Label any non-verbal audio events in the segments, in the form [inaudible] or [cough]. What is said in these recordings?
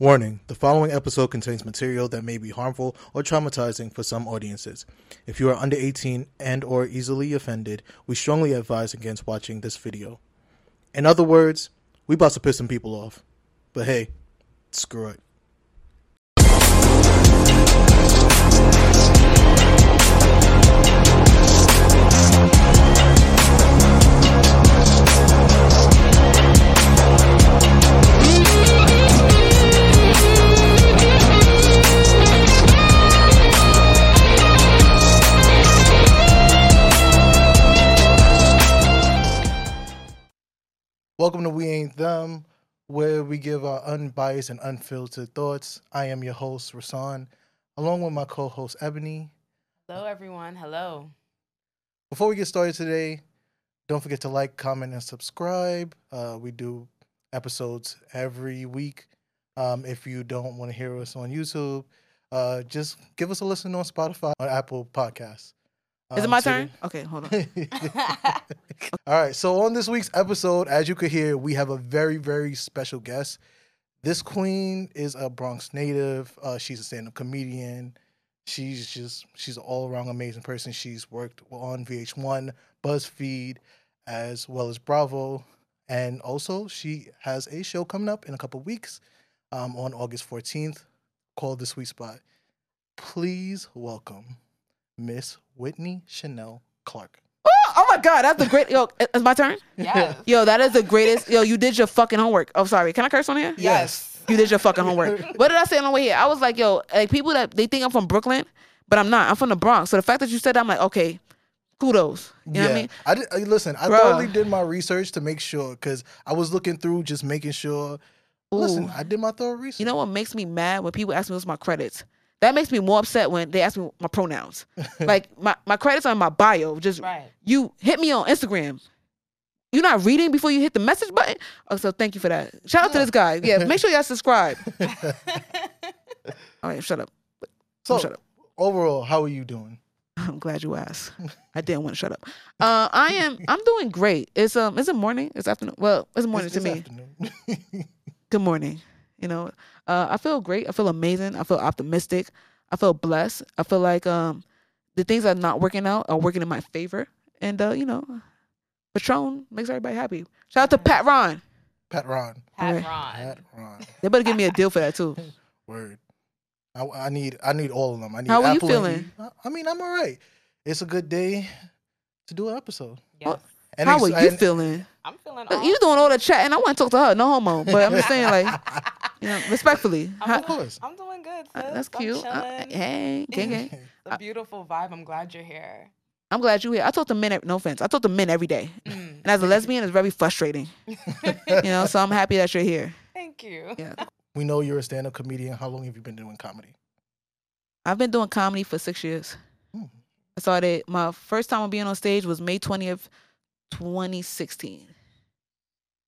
Warning the following episode contains material that may be harmful or traumatizing for some audiences. If you are under 18 and or easily offended, we strongly advise against watching this video. In other words, we about to piss some people off. But hey, screw it. Welcome to We Ain't Them, where we give our unbiased and unfiltered thoughts. I am your host, Rasan, along with my co host, Ebony. Hello, everyone. Hello. Before we get started today, don't forget to like, comment, and subscribe. Uh, we do episodes every week. Um, if you don't want to hear us on YouTube, uh, just give us a listen on Spotify or Apple Podcasts. Is it Um, my turn? Okay, hold on. [laughs] All right. So on this week's episode, as you could hear, we have a very, very special guest. This queen is a Bronx native. Uh, she's a stand-up comedian. She's just she's an all-around amazing person. She's worked on VH1, BuzzFeed, as well as Bravo, and also she has a show coming up in a couple weeks, um, on August 14th, called The Sweet Spot. Please welcome Miss Whitney Chanel Clark. oh, oh my god, that's the great. Yo, it's my turn. [laughs] Yes. Yo, that is the greatest. Yo, you did your fucking homework. Oh, sorry. Can I curse on here? Yes. You did your fucking homework. [laughs] what did I say on the way here? I was like, yo, like people that they think I'm from Brooklyn, but I'm not. I'm from the Bronx. So the fact that you said that, I'm like, okay, kudos. You know what I mean? I did, listen. I Bruh. thoroughly did my research to make sure because I was looking through, just making sure. Listen, I did my thorough research. You know what makes me mad when people ask me what's my credits? That makes me more upset when they ask me my pronouns. [laughs] like my, my credits are in my bio. Just Right. you hit me on Instagram. You're not reading before you hit the message button. Oh, so thank you for that. Shout out to this guy. Yeah, make sure y'all subscribe. [laughs] All right, shut up. so shut up. overall, how are you doing? I'm glad you asked. [laughs] I didn't want to shut up. Uh, I am. I'm doing great. It's um. It's a morning. It's afternoon. Well, it's morning It's- to me. afternoon. Good morning. You know, uh, I feel great. I feel amazing. I feel optimistic. I feel blessed. I feel like um, the things that are not working out are working in my favor. And uh, you know, Patron makes everybody happy. Shout out to Pat Ron. Pat Ron. Pat Okay. Ron. Pat Ron. They better give me a deal for that too. [laughs] Word. I, I need I need all of them. I need How are you Apple and feeling? I- I mean, I'm all right. It's a good day to do an episode. Yes. And How ex- are you and- feeling? I'm feeling Look. You doing all the chatting? I want to talk to her. No homo. But I'm just saying, like, [laughs] you know, respectfully. I'm How- Of course. I'm doing good. uh, sis. that's I'm cute. Uh, hey, [laughs] gang, gang. [laughs] It's a beautiful vibe. I'm glad you're here. I'm glad you're here. I talk to men. No offense. I talk to men every day, Mm. and as a lesbian, it's very frustrating. [laughs] You know, so I'm happy that you're here. Thank you. Yeah. We know you're a stand-up comedian. How long have you been doing comedy? I've been doing comedy for six years. Hmm. I started my first time of being on stage was May twentieth, twenty sixteen.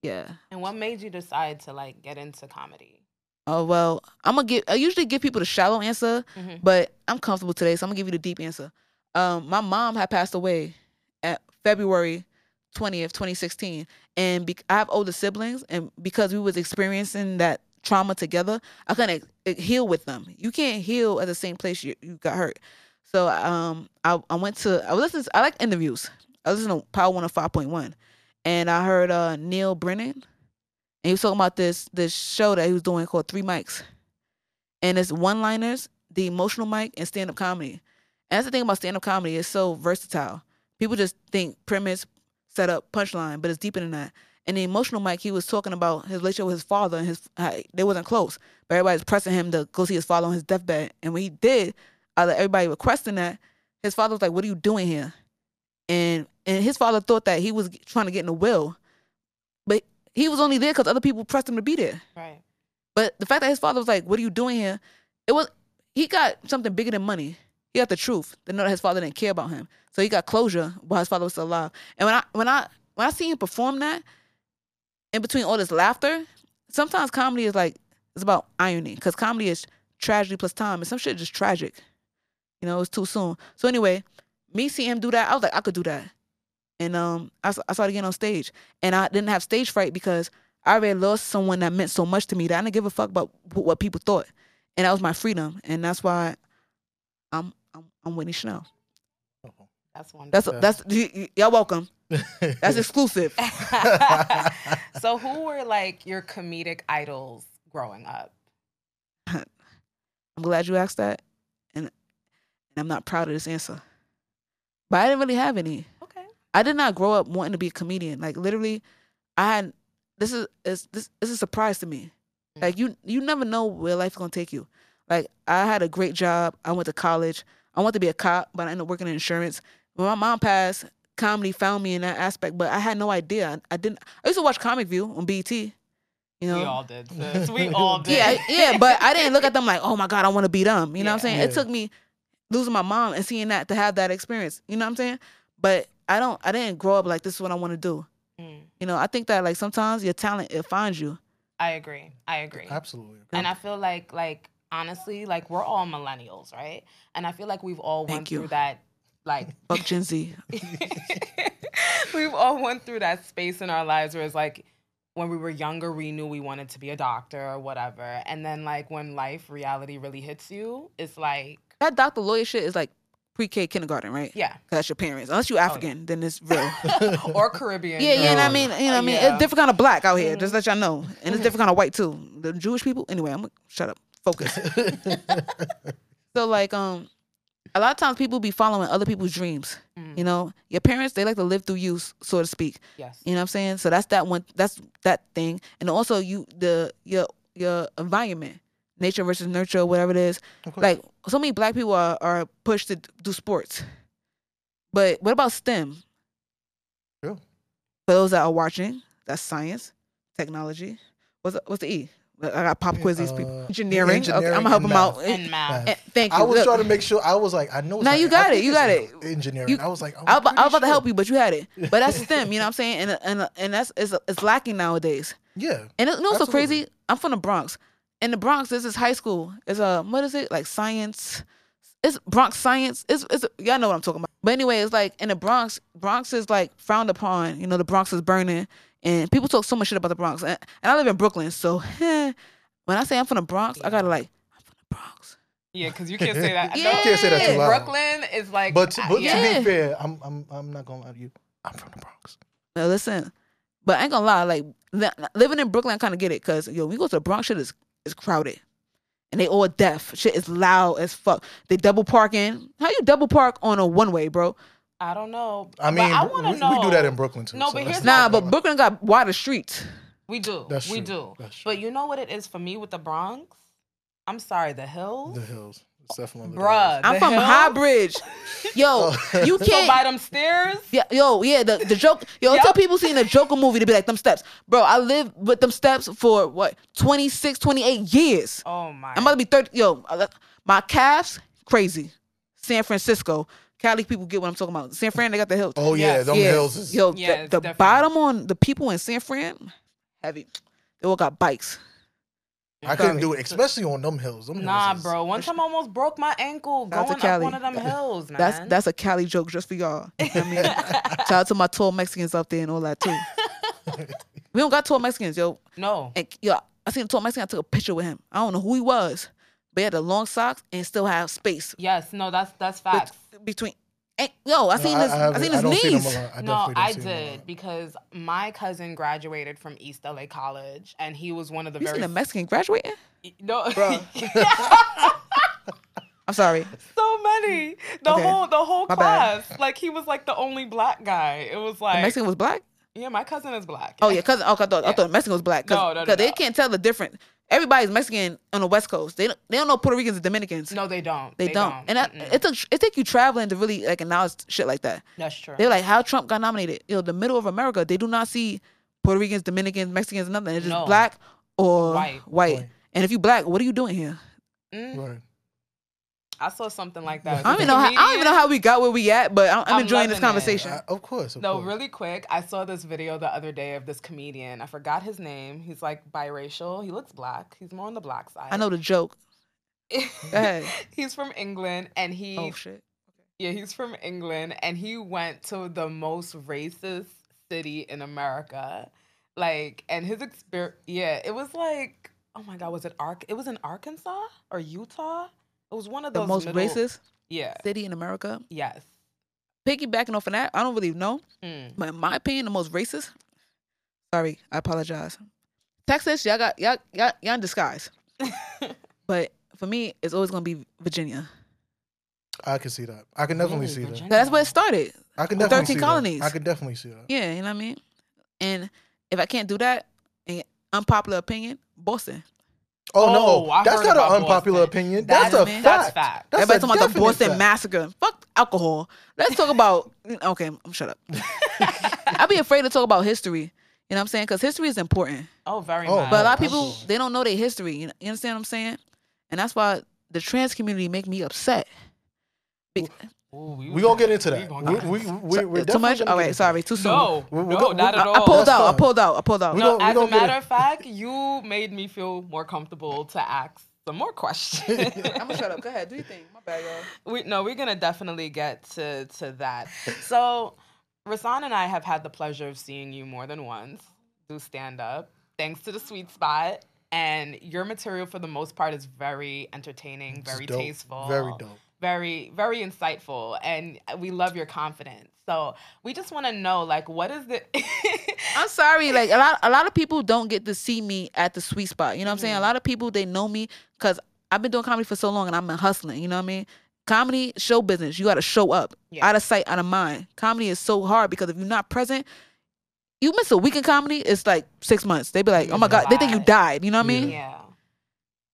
Yeah. And what made you decide to like get into comedy? Oh well, I'm gonna give. I usually give people the shallow answer, Mhm. but I'm comfortable today, so I'm gonna give you the deep answer. Um, my mom had passed away at February twentieth, twenty sixteen, and be- I have older siblings, and because we was experiencing that trauma together, I couldn't eh, heal with them. You can't heal at the same place you, you got hurt. So um, I I went to I was listening. I like interviews. I was listening to Power One Five Point One, and I heard uh Neal Brennan and he was talking about this this show that he was doing called Three Mics, and it's one liners, the emotional mic, and stand up comedy. And that's the thing about stand up comedy; it's so versatile. People just think premise, setup, punchline, but it's deeper than that. And the emotional mic, he was talking about his relationship with his father, and his they wasn't close, but everybody was pressing him to go see his father on his deathbed. And when he did, out of everybody requesting that, his father was like, "What are you doing here?" And and his father thought that he was trying to get in the will, he was only there because other people pressed him to be there. Right. But the fact that his father was like, "What are you doing here?" It was he got something bigger than money. He got the truth to know that his father didn't care about him, so he got closure while his father was still alive. And when I when I when I see him perform that, in between all this laughter, sometimes comedy is like it's about irony because comedy is tragedy plus time, and some shit just tragic. You know, it's too soon. So anyway, me seeing him do that, I was like, I could do that. And um, I, s- I started getting on stage, and I didn't have stage fright because I already lost someone that meant so much to me that I didn't give a fuck about what people thought, and that was my freedom, and that's why I'm I'm, I'm Whitney Chanel. That's wonderful. That's that's y- y- y'all welcome. [laughs] That's exclusive. [laughs] so who were like your comedic idols growing up? [laughs] I'm glad you asked that, and and I'm not proud of this answer, but I didn't really have any. Okay. I did not grow up wanting to be a comedian. Like literally, I had this is is this, this is a surprise to me. Mm. Like you you never know where life's gonna take you. Like I had a great job. I went to college. I wanted to be a cop, but I ended up working in insurance. When my mom passed, comedy found me in that aspect, but I had no idea. I, I didn't. I used to watch Comic View on BET. You know, We all did. Sis. [laughs] We all did. yeah, yeah, but I didn't look at them like, oh my god, I want to be them. You know what I'm Yeah. saying? It took me losing my mom and seeing that to have that experience. You know what I'm saying? But I don't. I didn't grow up like this is what I want to do. Mm, You know, I think that like sometimes your talent it finds you. I agree. I agree. Absolutely. And I feel like like honestly, like we're all millennials, right? And I feel like we've all went you. through that like [laughs] Fuck Gen Z. [laughs] we've all went through that space in our lives where it's like when we were younger we knew we wanted to be a doctor or whatever and then like when life reality really hits you it's like That doctor lawyer shit is like pre-K kindergarten, right? yeah that's your parents. Unless you African, then it's real. [laughs] or caribbean Yeah, yeah, and I mean, you know, what I mean, Yeah. it's different kind of black out here. Mhm. Just let y'all know, and it's different kind of white too. The Jewish people, anyway. I'm gonna shut up, focus. [laughs] So like, um, a lot of times people be following other people's dreams. Mm, You know, your parents they like to live through you, so to speak. yes You know what I'm saying? So that's that one. That's that thing, and also you the your your environment, nature versus nurture, whatever it is. Like so many black people are are pushed to do sports, but what about STEM? True. For those that are watching, that's science, technology. What's the, what's the E? I got pop quizzes. these people. Uh, Engineering. okay, I'm gonna help and them out. math. and math Eh, Thank you. I was Look, trying to make sure. I was like, I know. it's Nah, not- you got think it, you got it. Engineering. You- I was like, I'm I, was- I was pretty about to help you, but you had it. But that's [laughs] STEM. You know what I'm saying? And and and that's it's, it's lacking nowadays. Yeah. And it, you know what's so crazy? I'm from the Bronx. In the Bronx, this is high school. It's a what is it like science? It's Bronx science. It's it's y'all know what I'm talking about. But anyway, it's like in the Bronx. Bronx is like frowned upon. You know, the Bronx is burning, and people talk so much shit about the Bronx. And, and I live in Brooklyn, so [laughs] when I say I'm from the Bronx, I gotta like I'm from the Bronx. yeah because you can't say that [laughs] You No, can't say that too loud. brooklyn is like But uh, but yeah. to be fair, I'm I'm I'm not gonna lie to you. I'm from the Bronx. Now listen, but I ain't gonna lie. Like living in Brooklyn, I kind of get it because yo, when you go to the Bronx, shit is is crowded, and they all deaf. Shit is loud as fuck. They double parking. How you double park on a one way, bro? i don't know I mean, i we, want to we do that in Brooklyn too. No, so but let's here's Nah, but Brooklyn got wider streets. we do That's we true. do That's true. but you know what it is for me with the bronx i'm sorry the hills the hills. It's definitely the Bruh. I'm from Hills? High Bridge. Yo, [laughs] Oh. you can't. by them stairs Yeah, yo, yeah, the, the joke. Yo, Yup. tell people seeing a Joker movie to be like them steps, bro. I lived with them steps for what 26, 28 years. oh my I'm about to be 30. Yo, my calves crazy. San Francisco, Cali people get what I'm talking about. San Fran, they got the hills. Oh yeah, Yes. them yeah, hills is. yo, Yeah, the, the bottom on the people in San Fran, heavy. They all got bikes. I couldn't do it, especially on them hills. Them Nah, hills bro. One time I almost broke my ankle Shout to going up one of them hills, man. That's that's a Cali joke just for y'all. You know what I mean, shout out to my tall Mexicans up there and all that too. [laughs] we don't got tall Mexicans, yo. no. And yo, I seen a tall Mexican. I took a picture with him. I don't know who he was, but he had the long socks and still have space Yes, no, that's that's bet- facts. between. And, yo, I No, seen his. I, haven't- seen his don't see knees. I no, I see them a did because my cousin graduated from East LA College, and he was one of the You very seen a Mexican graduating? no. [laughs] I'm sorry. so many. The Okay. whole the whole My bad. class. Like he was like the only black guy. It was The like Mexican was black. yeah, my cousin is black. Oh yeah, cause oh, I thought I thought Mexican was black. Cause, No, no, no, 'cause they no. can't tell the difference. Everybody's Mexican on the West Coast. They don't, they don't know Puerto Ricans and Dominicans. No, they don't. they, don't. And that, Mm-mm. it took it take you traveling to really like acknowledge shit like that. that's true. They're like how Trump got nominated. You know, the middle of America, they do not see Puerto Ricans, Dominicans, Mexicans, nothing. It's just No. black or White. white. Right. And if you black, what are you doing here? Mm, Right. I saw something like that. I don't even know how I don't even know how we got where we at, but I'm, I'm, I'm enjoying this conversation. Uh, of course. Of No, course. really quick. I saw this video the other day of this comedian. I forgot his name. He's like biracial. He looks black. He's more on the black side. I know the joke. Go ahead. [laughs] he's from England and he Oh shit. yeah, he's from England and he went to the most racist city in America Like, and his experience, yeah, it was like, oh my God, was it Ark? It was in Arkansas or Utah? It was one of The most middle- racist Yeah. city in America. Yes. Piggybacking off of that, I don't really know. Mm. But in my opinion, the most racist. Sorry, I apologize. Texas, y'all got y'all y'all, y'all in disguise. [laughs] But for me, it's always gonna be Virginia. I can see that. I can definitely Really, see that. That's where it started. I can The definitely 13 see colonies. That. I can definitely see that. Yeah, you know what I mean. And if I can't do that, and unpopular opinion, Boston. Oh, Oh, no, oh, I that's not an unpopular Boston. opinion. That That's a fact. that's fact. That's Everybody a talking about the Boston fact. massacre. Fuck alcohol. Let's talk about. [laughs] Okay, I'm shut up. [laughs] I'd be afraid to talk about history. You know what I'm saying? Because history is important. oh, very Oh, much. But a Oh, lot of people they don't know their history. You, know, you understand what I'm saying? And that's why the trans community make me upset. Be- Ooh, we We gonna get into that. gonna We, we, we, we're too much? gonna All get right, into sorry, too soon. No, We- we no, go- not we- at all. I pulled That's out. I pulled out. I pulled out. We No, gon- as a matter of fact, you made me feel more comfortable to ask some more questions. [laughs] [laughs] I'm gonna shut up. Go ahead. Do your thing. My bad, y'all. we no, we're gonna definitely get to to that. [laughs] So, Rasan and I have had the pleasure of seeing you more than once do stand up, thanks to the sweet spot. And your material, for the most part, is very entertaining, very dope. tasteful, Very dope. Very very insightful, and we love your confidence. So we just want to know, like, what is the? [laughs] I'm sorry. Like a lot, a lot of people don't get to see me at the sweet spot. You know what I'm saying? A Mhm. lot of people they know me because I've been doing comedy for so long and I've been hustling. You know what I mean? Comedy, show business. You got to show up. Yeah. Out of sight, out of mind. Comedy is so hard because if you're not present, you miss a week in comedy. It's like six months. They'd be like, "Oh my god," they think you died. You know what I mean? yeah.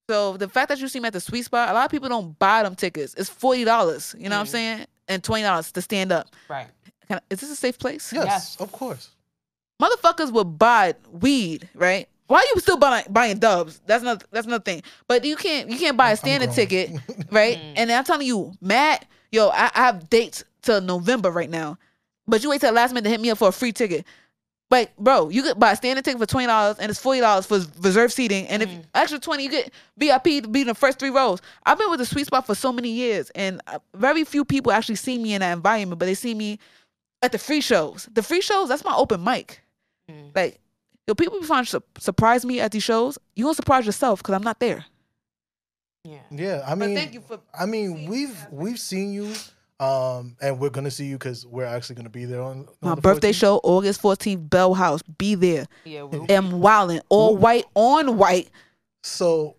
So the fact that you see me at the sweet spot, a lot of people don't buy them tickets. It's forty dollars. You know what I'm Mm. saying? And twenty dollars to stand up. Right. Can I, is this a safe place? Yes, Yes. of course. motherfuckers would buy weed, right? Why are you still buying buying dubs? That's not that's another thing. But you can't you can't buy a I'm standard ticket, [laughs] right? Mm. And I'm telling you, Matt, yo, I, I have dates till November right now, but you wait till the last minute to hit me up for a free ticket. Like, bro, you could buy a standard ticket for twenty dollars, and it's forty dollars for reserved seating, and if Mm. extra twenty, you get VIP to be in the first three rows. I've been with the sweet spot for so many years, and uh, very few people actually see me in that environment, but they see me at the free shows. The free shows, that's my open mic. Mm. Like, yo, people be trying to su- surprise me at these shows. You gonna surprise yourself because I'm not there. Yeah. Yeah, I mean, but thank you for. I mean, we've we've seen you, um, and we're gonna see you because we're actually gonna be there on, on My the birthday 14th. show, August 14th, Bell House. Be there. Yeah. We, I'm wildin', all Ooh. white on white. So,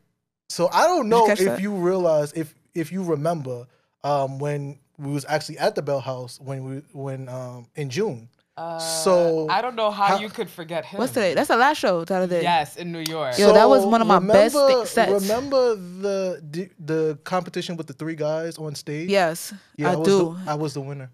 so I don't know catch if that? you realize if if you remember um, when we was actually at the Bell House when we when um, in June. Uh, So, I don't know how, how- you could forget him. What's today? That's the last show the other day. Yes, in New York. Yo, that was one of my best remember, sets. Remember the, the the competition with the three guys on stage? Yes, yeah, I was do. The, I was the winner.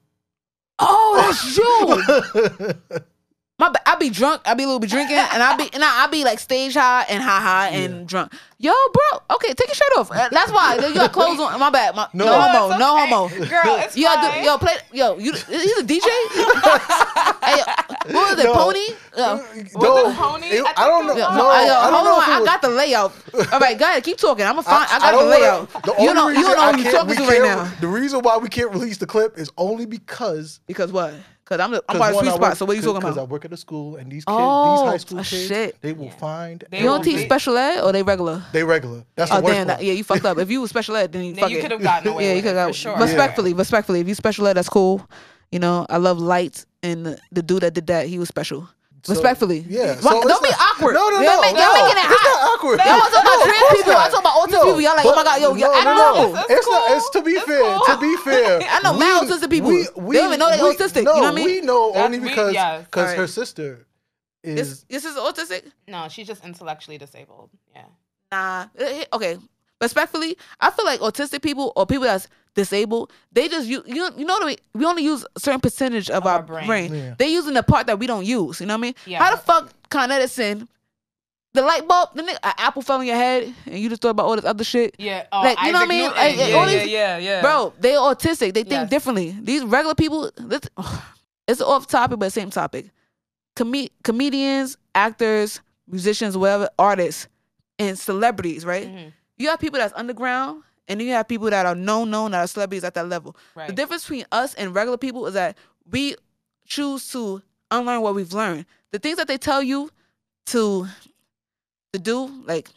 Oh, that's [laughs] you. [laughs] My, ba- I be drunk. I be a little bit drinking, and I be [laughs] and I, I be like stage high and high high and Yeah. drunk. Yo, bro. Okay, take your shirt off. Uh, That's why you got clothes on. My bad. My, no, No. homo. it's No homo. Girl, it's You gotta fine. do. Yo, play. Yo, you. You the DJ? [laughs] hey, yo, what was it? No. Pony? Yo. No, it Pony? it- I I don't know. Yo, No, no, I, yo, I don't hold know on. if it I got the layout. All right, go ahead. Keep talking. I'm a [laughs] find. I, got don't the wanna- layout. the you only know. You don't know who you can't- talking to right now. The reason why we can't release the clip is only because Because what? Because I'm the I'm 'cause by the one, sweet I spot. work- So what are you talking about? Because I work at a school, and these oh, kids, Oh, these high school oh, kids, shit. they will Yeah. find. They You don't teach be- special ed or they regular? They regular. That's oh, the Oh worst damn, part. that, yeah, you fucked up. If you was special ed, then you Then fuck you could have gotten away [laughs] yeah, you could it, for have sure. respectfully, respectfully. If you special ed, that's cool. You know, I love lights, and the, the dude that did that, he was special. So, respectfully, Yeah. So don't be not- awkward. No, no, Y'all no. make- no. y'all making it It's not awkward. Y'all want to talk No, about of trans course people. I not. talk about autistic No, people. Y'all like, oh my but- god, yo, you're no, at no, a no. level. It's It's not. It's to be It's fair. cool. To be [laughs] fair, I know mad autistic people. They don't even know they're autistic, you know what I mean? We know only because because her sister is. This, this is autistic. No, she's just intellectually disabled. Yeah. Nah. Eh, eh, Okay. Respectfully, I feel like autistic people or people that's disabled, they just you you you know we we only use a certain percentage of, Of our, our brain. brain. Yeah. They using the part that we don't use. You know what I mean? Yeah. How the fuck Con Edison, the light bulb, the nigga, an apple fell in your head, and you just thought about all this other shit. Yeah. Oh, Like, you know what I mean? Like, yeah, all yeah, these- yeah, yeah. Bro, they autistic. They think Yes. differently. These regular people, let's- [sighs] it's off topic, but same topic. Com- comedians, actors, musicians, whatever, artists, and celebrities, right? Mhm. You have people that's underground, and then you have people that are known, known, that are celebrities at that level. Right. The difference between us and regular people is that we choose to unlearn what we've learned. The things that they tell you to to do like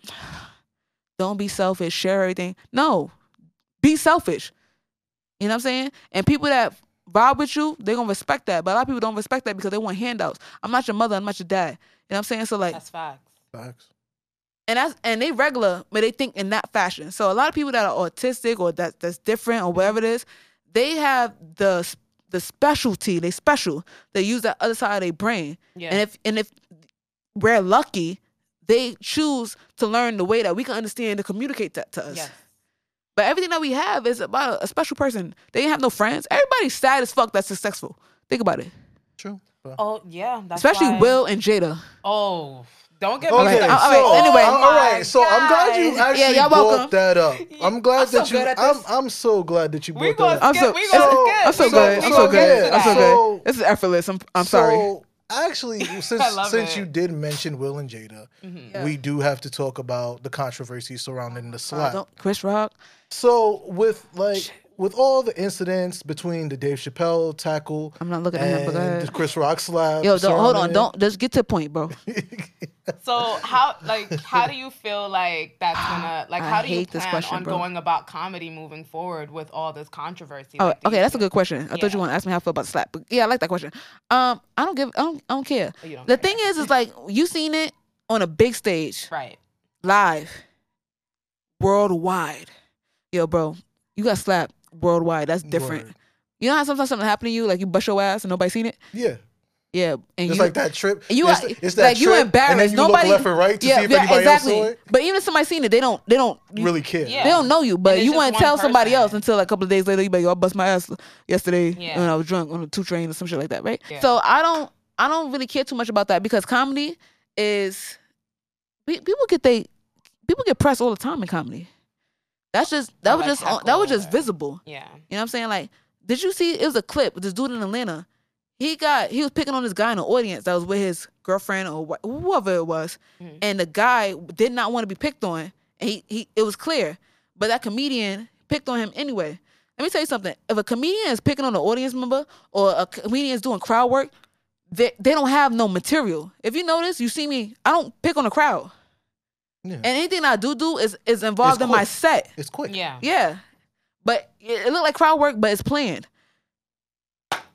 [sighs] don't be selfish, share everything. No, be selfish. You know what I'm saying? And people that vibe with you, they're gonna respect that. But a lot of people don't respect that because they want handouts. I'm not your mother, I'm not your dad. You know what I'm saying? So like That's facts. Facts. And that's and they regular, but they think in that fashion. So a lot of people that are autistic or that that's different or whatever it is, they have the the specialty. They special. They use that other side of their brain. Yeah. And if and if we're lucky, they choose to learn the way that we can understand to communicate that to us. yes. But everything that we have is about a, a special person. They ain't have no friends. Everybody's sad as fuck that's successful. Think about it. True. Oh yeah. That's Especially why- Will and Jada. Oh, don't get me. Okay, Okay, started. so right, anyway. all right, my so I'm glad you actually Yeah, y'all brought that up. [laughs] I'm glad I'm so that you. good at I'm this. I'm so glad that you We brought gonna that. I'm up. skip. so- we gonna so- skip. I'm so We So- good. gonna- I'm we so gonna get good. to I'm so that. good. So- This is effortless. I'm I'm sorry. So actually, [laughs] since I love since it. you did mention Will and Jada, Mhm. Yeah. we do have to talk about the controversy surrounding the Uh, slap. don't- Chris Rock. So with like with all the incidents between the Dave Chappelle tackle I'm not looking at him, but go ahead. the Chris Rock slap, Yo, don't hold on. Don't just get to the point, bro. [laughs] So how like how do you feel like that's gonna like I how do you hate this plan question, on bro. going about comedy moving forward with all this controversy? Oh, Like, do okay, that's a feel- good question. I thought Yeah. you want to ask me how I feel about the slap, but yeah, I like that question. Um, I don't give, I don't, I don't care. Oh, you don't The care. thing is, is [laughs] like you seen it on a big stage, right? live, worldwide. Yo, bro, you got slapped worldwide. That's different. Word. You know how sometimes something happen to you, like you bust your ass and nobody seen it. Yeah, Yeah, and it's you like that trip. you it's, are- it's that like, you embarrassed. And then you Nobody- look left and right to see if anybody else saw it. But even if somebody seen it, they don't, they don't you- Really care. Yeah. They don't know you, but you just want to one tell somebody else until like a couple of days later. You be like, "Yo, I bust my ass yesterday Yeah. when I was drunk on a two train or some shit like that, right?" Yeah. So I don't, I don't really care too much about that because comedy is people get they people get pressed all the time in comedy. That's just that Oh, was just on- that was just visible. Yeah. You know what I'm saying? Like, did you see? It was a clip with this dude in Atlanta. He got he was picking on this guy in the audience that was with his girlfriend or wh- whoever it was, Mhm. and the guy did not want to be picked on. And he he it was clear, but that comedian picked on him anyway. Let me tell you something. If a comedian is picking on an audience member or a comedian is doing crowd work, they they don't have no material. If you notice, you see me. I don't pick on the crowd, Yeah. and anything I do do is is involved It's in my set. It's quick. Yeah. Yeah. But it, it looked like crowd work, but it's planned.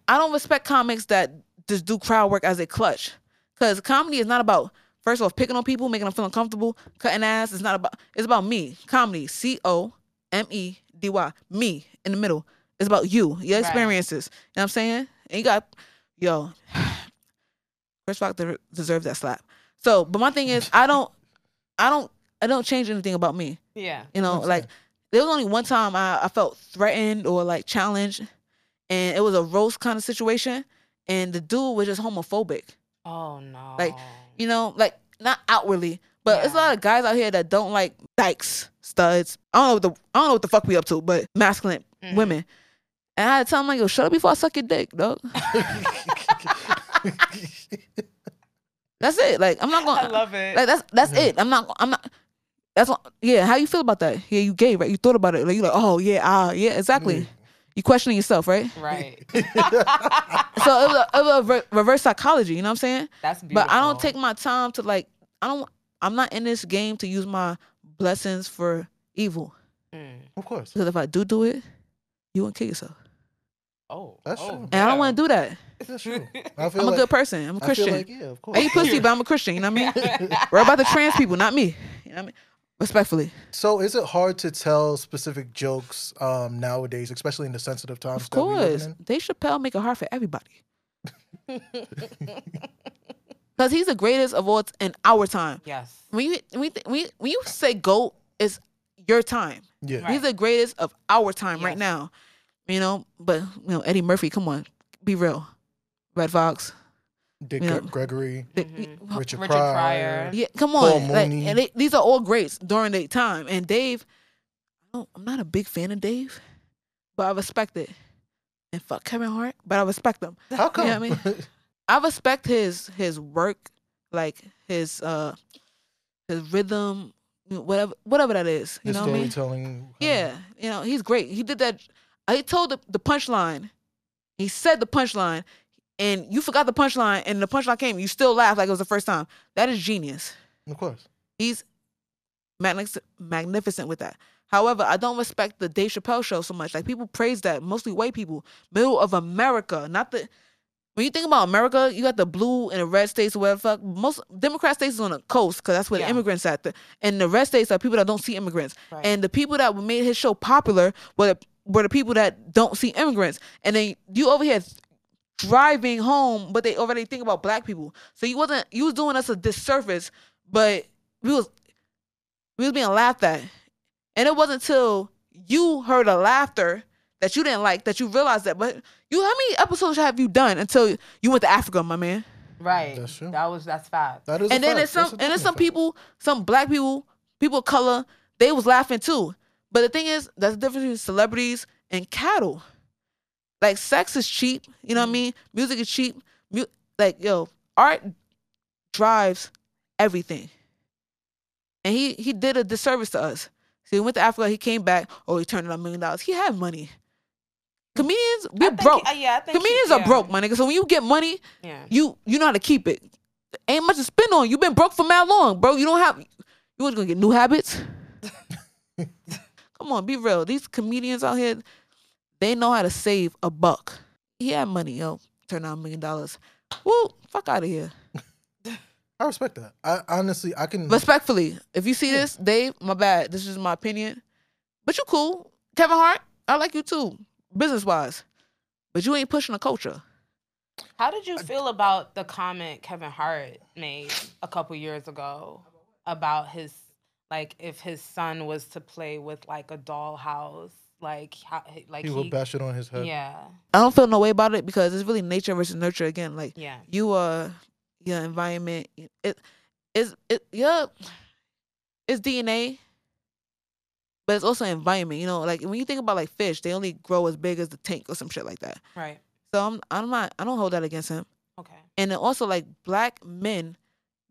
I don't respect comics that just do crowd work as a clutch. Because comedy is not about, first of all, picking on people, making them feel uncomfortable, cutting ass. It's not about, it's about me. Comedy, C O M E D Y, me in the middle. It's about you, your Right. experiences. You know what I'm saying? And you got, yo, [sighs] Chris Rock de- deserves that slap. So, but my thing is, I don't, I don't, I don't change anything about me. Yeah. You know, Makes like there was only one time I, I felt threatened or like challenged, and it was a roast kind of situation, and the dude was just homophobic. Oh no. Like, You know, like not outwardly, but there's a lot of guys out here that don't like dykes, studs. I don't know what the I don't know what the fuck we up to, but masculine Mhm. women. And I had to tell him like, yo, shut up before I suck your dick, dog. [laughs] [laughs] That's it. Like I'm not gonna [laughs] love it. like that's that's Yeah. it. I'm not I'm not that's what yeah, how you feel about that? Yeah, you gay, right? You thought about it. Like you like, oh yeah, ah, yeah, exactly. Yeah. You questioning yourself, right? right. [laughs] [laughs] So it was, a, it was a re- reverse psychology, you know what I'm saying? That's beautiful. But I don't take my time to like I don't I'm not in this game to use my blessings for evil. Mm. of course. Because if I do do it, you won't kill yourself. Oh. That's oh, true. And I don't want to do that. That's [laughs] true. I feel I'm a like, good person. I'm a Christian. feel like, yeah, of course. I eat pussy, but I'm a Christian, you know what I mean? [laughs] We're about the trans people, not me. You know what I mean? Respectfully. So is it hard to tell specific jokes um, nowadays, especially in the sensitive times Of that we live course. in? Dave Chappelle make it hard for everybody. [laughs] Because he's the greatest of all in our time. yes. When you when you, th- when you when you say GOAT, it's your time. Yeah. Right. He's the greatest of our time right now. You know, but you know, Eddie Murphy, come on. Be real. Redd Foxx. Dick Yeah. Gregory, the- Mhm. Richard, Richard Pryor. Pryor. Yeah, come Paul on. Like, and they, these are all greats during their time. And Dave, I don't, I'm not a big fan of Dave, but I respect it. And fuck Kevin Hart, but I respect him. [laughs] How come? know what I [laughs] I respect his his work, like his uh his rhythm, whatever whatever that is. You His know what I mean? storytelling. Yeah, you know he's great. He did that. He told the, the punchline. He said the punchline. And you forgot the punchline, and the punchline came, you still laugh like it was the first time. That is genius. Of course. He's magnific- magnificent with that. However, I don't respect the Dave Chappelle show so much. Like people praise that, mostly white people, middle of America, not the. When you think about America, you got the blue and the red states, or whatever. Fuck. Most Democrat states is on the coast because that's where Yeah. the immigrants at. The, and the red states are people that don't see immigrants. Right. And the people that made his show popular were the, were the people that don't see immigrants. And then you over here driving home, but they already think about black people. So you wasn't you was doing us a disservice, but we was we was being laughed at. And it wasn't until you heard a laughter that you didn't like that you realized that. But you how many episodes have you done until you went to Africa, my man? Right. That's true. That was that's fact. That is a and then fact. there's some and there's some fact. people, some black people, people of color, they was laughing too. But the thing is, that's the difference between celebrities and cattle. Like sex is cheap, you know what I mean? Music is cheap. Mu- like yo, art drives everything. And he he did a disservice to us. See, he went to Africa, he came back, oh, he turned in a million dollars. He had money. Comedians, we're broke. uh, yeah, I think he- Comedians are broke, my nigga. So when you get money, Yeah. you you know how to keep it. Ain't much to spend on. You've been broke for mad long, bro. You don't have you want gonna get new habits. [laughs] Come on, be real. These comedians out here, they know how to save a buck. He had money, yo. Turn out a million dollars. Woo, fuck out of here. [laughs] I respect that. I honestly, I can. Respectfully, if you see this, Dave, my bad. This is my opinion. But you cool. Kevin Hart, I like you too, business wise. But you ain't pushing the culture. How did you feel about the comment Kevin Hart made a couple years ago about his like if his son was to play with like a dollhouse, like how, like he he, will bash it on his head. yeah, I don't feel no way about it because it's really nature versus nurture again. Like yeah, you uh your environment. It is it yeah it's DNA but it's also environment you know? Like when you think about like fish they only grow as big as the tank or some shit like that. Right, so I'm I'm not I don't hold that against him. Okay, and then also like black men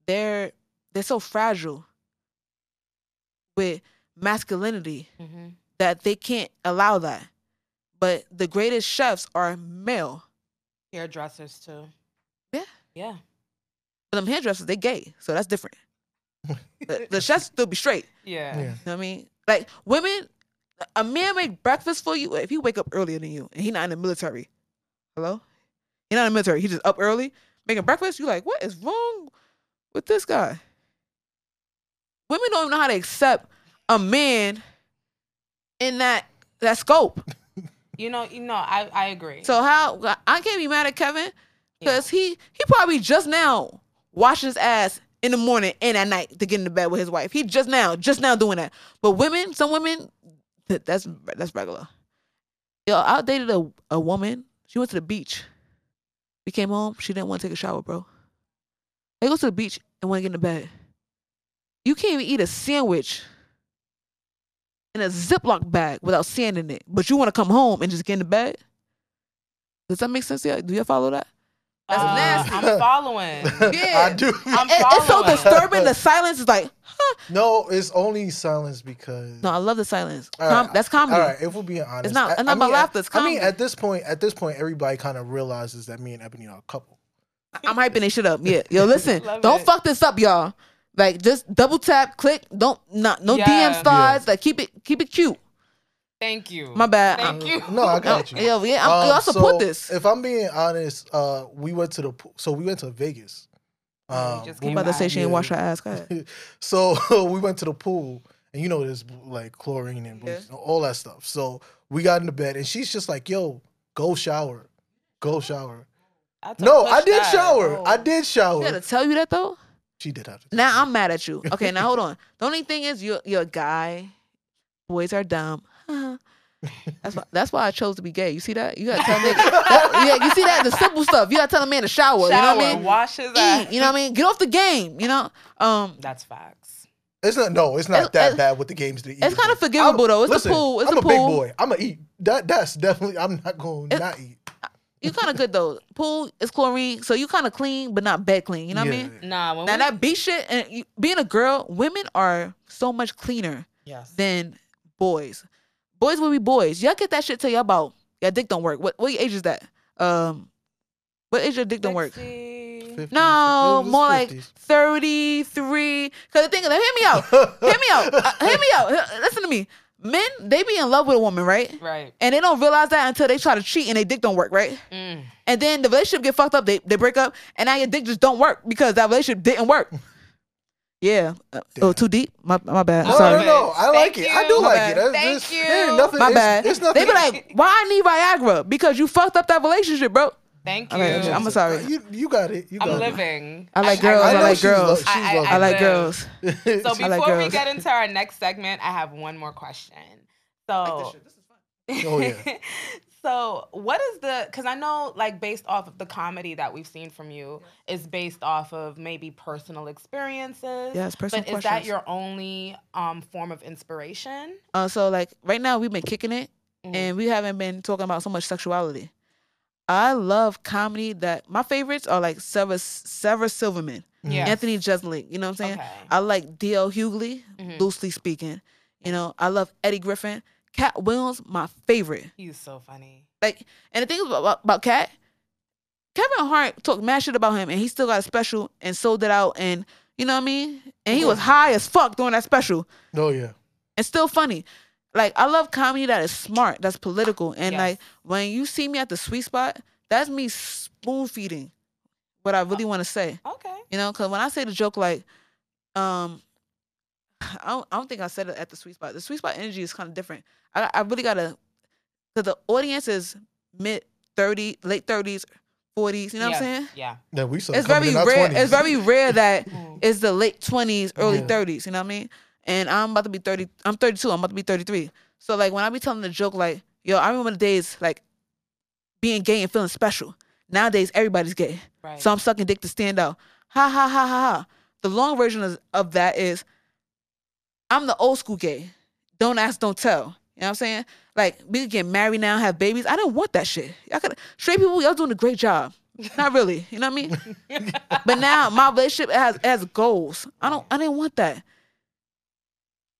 they're they're so fragile with masculinity. Hmm that they can't allow that but the greatest chefs are male hairdressers too. Yeah. yeah, but them hairdressers they gay so that's different [laughs] the, the chefs still be straight yeah, Yeah. You know what I mean? Like women, a man make breakfast for you if he wake up earlier than you and he not in the military. Hello? He not in the military. He just up early making breakfast. You like, what is wrong with this guy? Women don't even know how to accept a man in that that scope. [laughs] You know, you know, I I agree. So how I can't be mad at Kevin Yeah. because he he probably just now washing his ass in the morning and at night to get into bed with his wife. He just now, just now doing that. But women, some women, that's that's regular. Yo, I dated a, a woman. She went to the beach. We came home. She didn't want to take a shower, bro. They go to the beach and want to get into bed. You can't even eat a sandwich in a Ziploc bag without sand in it, but you want to come home and just get into bed? Does that make sense? to you? Do you follow that? That's Uh, nasty. I'm following. [laughs] Yeah. I do. I'm It- it's so disturbing. The silence is like, huh? no, it's only silence because. No, I love the silence. All Com- that's comedy. All right, if we're being honest, it's not- it's not I about mean, laughter, at- it's I mean, at this point, at this point, everybody kind of realizes that me and Ebony are a couple. I'm hyping this shit up. Yeah, yo, listen, [laughs] don't it. fuck this up, y'all. Like, just double tap, click. Don't not no Yeah. DM stars. Like, keep it keep it cute. Thank you. My bad. Thank you. No, I got [laughs] you. yo, yeah, I'm, Um, yo, I support so, this. If I'm being honest, uh, we went to the pool. So we went to Vegas. Oh, you Um, just when I'm came about to back. say she ain't Yeah. wash her ass. Go ahead. [laughs] so [laughs] we went to the pool, and you know there's like chlorine and bleach, all that stuff. So we got into bed, and she's just like, "Yo, go shower, go shower." I took No, push I did that. shower. Oh. I did shower. I gotta tell you that though. She did have to. Now I'm mad at you. Okay, now hold on. [laughs] The only thing is you're you're a guy. Boys are dumb. that's why that's why I chose to be gay. You see that? You gotta tell me. [laughs] yeah, you see that? The simple stuff. You gotta tell a man to shower. Shower, you know what I mean? wash his ass. Eat, you know what I mean? Get off the game. You know. Um, That's facts. It's not. No, it's not It's- that it's- bad with the games. To eat it's kinda forgivable, I'm- though. It's the listen, pool. It's I'm the a big boy. I'm gonna eat. That that's definitely. I'm not going to It- not eat. You kind of good though. Pool is chlorine, so you kind of clean, but not bed clean. You know what I mean? Nah, when Now we, that beach shit and you, being a girl, women are so much cleaner yes. than boys. Boys will be boys. Y'all get that shit till y'all about your dick don't work. What what age is that? Um, What age your dick don't work? 60. 50s. No, It was more like 33. Cause the thing is, hear me out. [laughs] hear me out. Uh, hear me out. Listen to me. Men, they be in love with a woman, right? Right. And they don't realize that until they try to cheat and they dick don't work, right? Mm. And then the relationship get fucked up. They they break up, and now your dick just don't work because that relationship didn't work. [laughs] Yeah. Uh, oh, Damn. too deep. My my bad. No, Sorry. no, no. I like Thank it. I do My like bad. it. That's Thank you. It ain't nothing. My it's, bad. It's nothing. They nothing. be like, [laughs] why I need Viagra? Because you fucked up that relationship, bro. Thank I you. like- I'm sorry. You, you got it. You got I'm it. living. I like girls. I know like girls. lo- I- I- I like girls. [laughs] So I like before we get into our next segment, I have one more question. So, Oh, yeah. [laughs] so what is the? Because I know, like, based off of the comedy that we've seen from you, is based off of maybe personal experiences. Yes, personal But is that your only um form of inspiration? Uh, so like right now we've been kicking it, Mhm. and we haven't been talking about so much sexuality. I love comedy. That my favorites are like Sever Sever Silverman, Yeah. Anthony Jeselnik. You know what I'm saying? Okay. I like D.L. Hughley, Mhm. loosely speaking. You know, I love Eddie Griffin. Katt Williams, my favorite. He's so funny. Like, and the thing about, about Katt, Kevin Hart talked mad shit about him, and he still got a special and sold it out, and you know what I mean. And he was high as fuck during that special, Oh yeah. and still funny. Like, I love comedy that is smart, that's political, and Yes. like when you see me at the sweet spot, that's me spoon feeding what I really want to say. Okay. You know, because when I say the joke, like, um, I don't, I don't think I said it at the sweet spot. The sweet spot energy is kind of different. I, I really gotta, because the audience is mid thirty, late thirties, forties. You know what I'm saying? Yeah. Yeah, we saw It's very rare. 20s. It's very rare that [laughs] Mm. it's the late twenties, early Yeah. thirties. You know what I mean? And I'm about to be thirty. I'm 32. I'm about to be 33. So like when I be telling the joke, like, yo, I remember the days like being gay and feeling special. Nowadays, everybody's gay. Right. So I'm sucking dick to stand out. Ha ha ha ha ha. The long version of, of that is I'm the old school gay. Don't ask, don't tell. You know what I'm saying? Like we could get married now, have babies. I didn't want that shit. I could straight people, y'all doing a great job. [laughs] Not really. You know what I mean? [laughs] but now my relationship has has goals. I don't I didn't want that.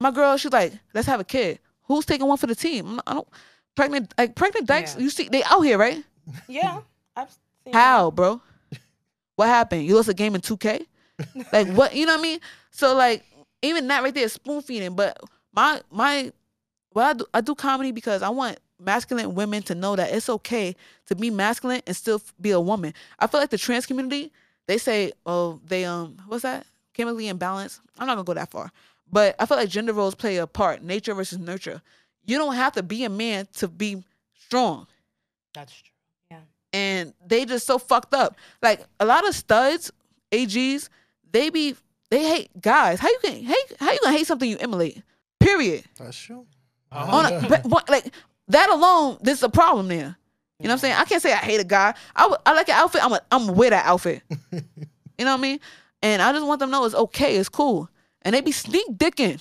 My girl, she's like, let's have a kid. Who's taking one for the team? I don't pregnant like pregnant dykes, Yeah. you see they out here, right? [laughs] yeah. I've seen How, bro? What happened? You lost a game in 2K? [laughs] Like what you know what I mean? So like even that right there is spoon feeding. But my my well I do I do comedy because I want masculine women to know that it's okay to be masculine and still be a woman. I feel like the trans community, they say, oh, they um what's that? Chemically imbalanced. I'm not gonna go that far. But I feel like gender roles play a part, nature versus nurture. You don't have to be a man to be strong That's true. Yeah. and they just so fucked up. Like a lot of studs, AGs, they be they hate guys. How you can hate? How you gonna hate something you emulate? Period. That's true. Uh-huh. On a, but, [laughs] but, like that alone, there's a problem there. You know what I'm saying? I can't say I hate a guy. I, would- I like an outfit. I'm a, I'm with that outfit. [laughs] you know what I mean? And I just want them to know it's okay. It's cool. And they be sneak dicking.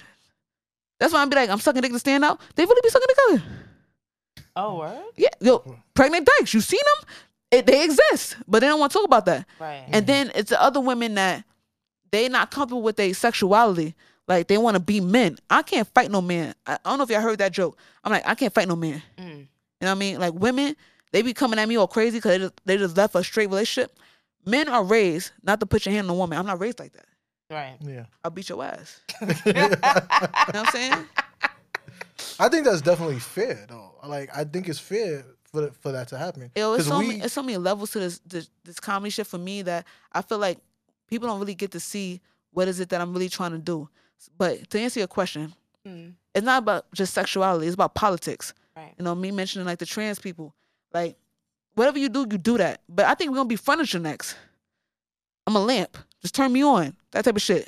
That's why I be like, I'm sucking dick to stand out. They really be sucking dick out. Oh, word? Yeah, yo, pregnant dykes. You seen them? It, they exist, but they don't want to talk about that. Right. And then it's the other women that they not comfortable with their sexuality. Like they want to be men. I can't fight no man. I, I don't know if y'all heard that joke. I'm like, I can't fight no man. Mm. You know what I mean? Like women, they be coming at me all crazy because they just, they just left a straight relationship. Men are raised not to put your hand on a woman. I'm not raised like that. Right. Yeah. I'll beat your ass. [laughs] You know what I'm saying? I think that's definitely fair though. Like I think it's fair for for that to happen. Yo, it's 'Cause so, we- many, it's so many levels to this, this this comedy shit for me that I feel like people don't really get to see what is it that I'm really trying to do. But to answer your question, Mm. it's not about just sexuality. It's about politics. Right. You know, me mentioning like the trans people. Like, whatever you do, you do that. But I think we're gonna be furniture next. I'm a lamp. Just turn me on. That type of shit.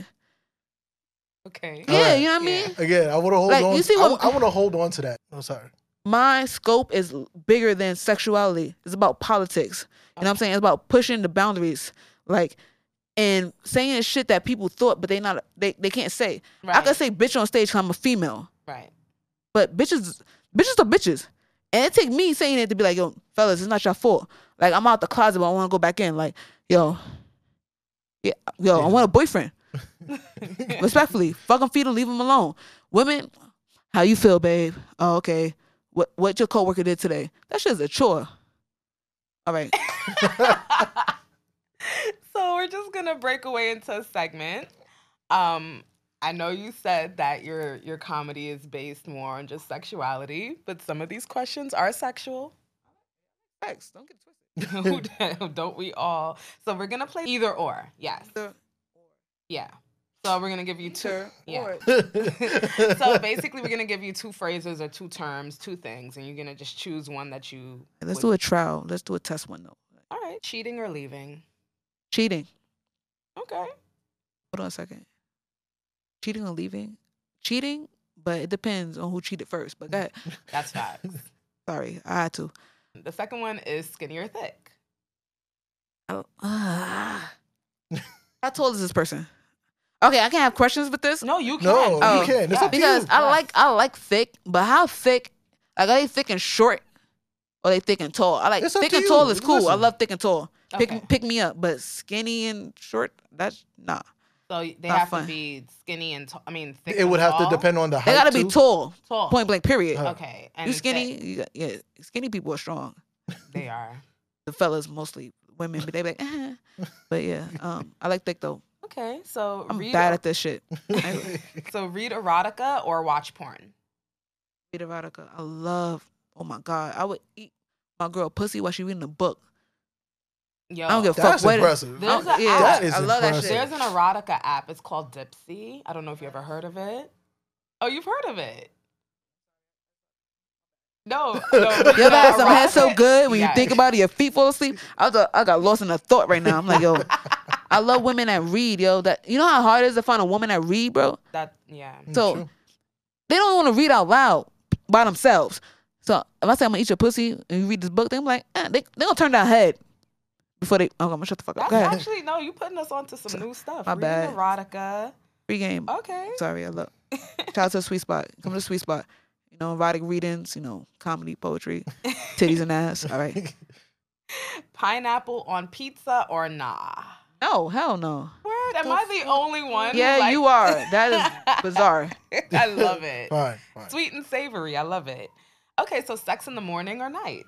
Okay. Yeah, Alright. you know what I mean? Again, I want to hold Like, on. you see what, I what- want to hold on to that. I'm sorry. My scope is bigger than sexuality. It's about politics. You know what I'm saying? It's about pushing the boundaries. Like and saying shit that people thought, but they not they, they can't say. I Right. could say bitch on stage 'cause I'm a female. Right. But bitches, bitches are bitches. And it take me saying it to be like, yo, fellas, it's not your fault. Like I'm out the closet, but I want to go back in. Like, yo, yeah, yo, I want a boyfriend. [laughs] Respectfully, fuck him, feed him, leave him alone. Women, how you feel, babe? Oh, okay. What what your coworker did today? That shit's a chore. All right. [laughs] so we're just gonna break away into a segment. Um, I know you said that your your comedy is based more on just sexuality, but some of these questions are sexual. Facts. Don't get twisted. [laughs] Who don't- don't we all? So we're gonna play either or. Yes. Either Yeah. So we're gonna give you two. Either Yeah. [laughs] so basically, we're gonna give you two phrases or two terms, two things, and you're gonna just choose one that you. Let's would- do a trial. Let's do a test one though. All right, cheating or leaving. Cheating. Okay. Hold on a second. Cheating or leaving? Cheating, but it depends on who cheated first. But go ahead. That's facts. [laughs] Sorry, I had to. The second one is skinny or thick. Oh, ah. [laughs] How tall is this person? Okay, I can have questions with this No, you can. No, Oh. you can. It's Yeah. up because you. I Yes. like I like thick, but how thick? Like are they thick and short, or they thick and tall? I like It's thick to and tall you. is cool. I love thick and tall. Pick Okay. pick me up, but skinny and short, that's nah. So they Not have fun. to be skinny and tall. I mean, thick It would and have to depend on the height. They gotta be too. tall. Tall. Point blank. Period. Uh, Okay. And you skinny? thick. You got, yeah, skinny people are strong. They are. The fellas mostly women, but they be like, eh. [laughs] but yeah, um, I like thick though. Okay. So I'm read. bad at this shit. [laughs] [laughs] so read erotica or watch porn. Read erotica. I love. Oh my god, I would eat my girl pussy while she reading a book. Yo, I don't give a That's fuck. What impressive. There's I a yeah, app. That is I love that shit. There's an erotica app. It's called Dipsea. I don't know if you ever heard of it. Oh, you've heard of it. No, no. but You ever the had some head so good when Yes. you think about it, your feet fall asleep? I was, uh, I got lost in a thought right now. I'm like, yo, [laughs] I love women that read, yo. That you know how hard it is to find a woman that read, bro. That yeah. So True. they don't want to read out loud by themselves. So if I say I'm gonna eat your pussy and you read this book, they're like, eh, they they gonna turn their head before they. Oh, I'm gonna shut the fuck up. That's Go ahead. actually no. You putting us onto some new stuff. My Reading bad. erotica. Free game. Okay. Sorry, I look. [laughs] Shout out to the sweet spot. Come to the sweet spot. You know, erotic readings. You know, comedy, poetry, titties and ass. All right. [laughs] Pineapple on pizza or nah? No, hell no. Word? Am I the only one? Yeah, likes- you are. That is [laughs] bizarre. I love it. Fine, fine. Sweet and savory. I love it. Okay, so sex in the morning or night?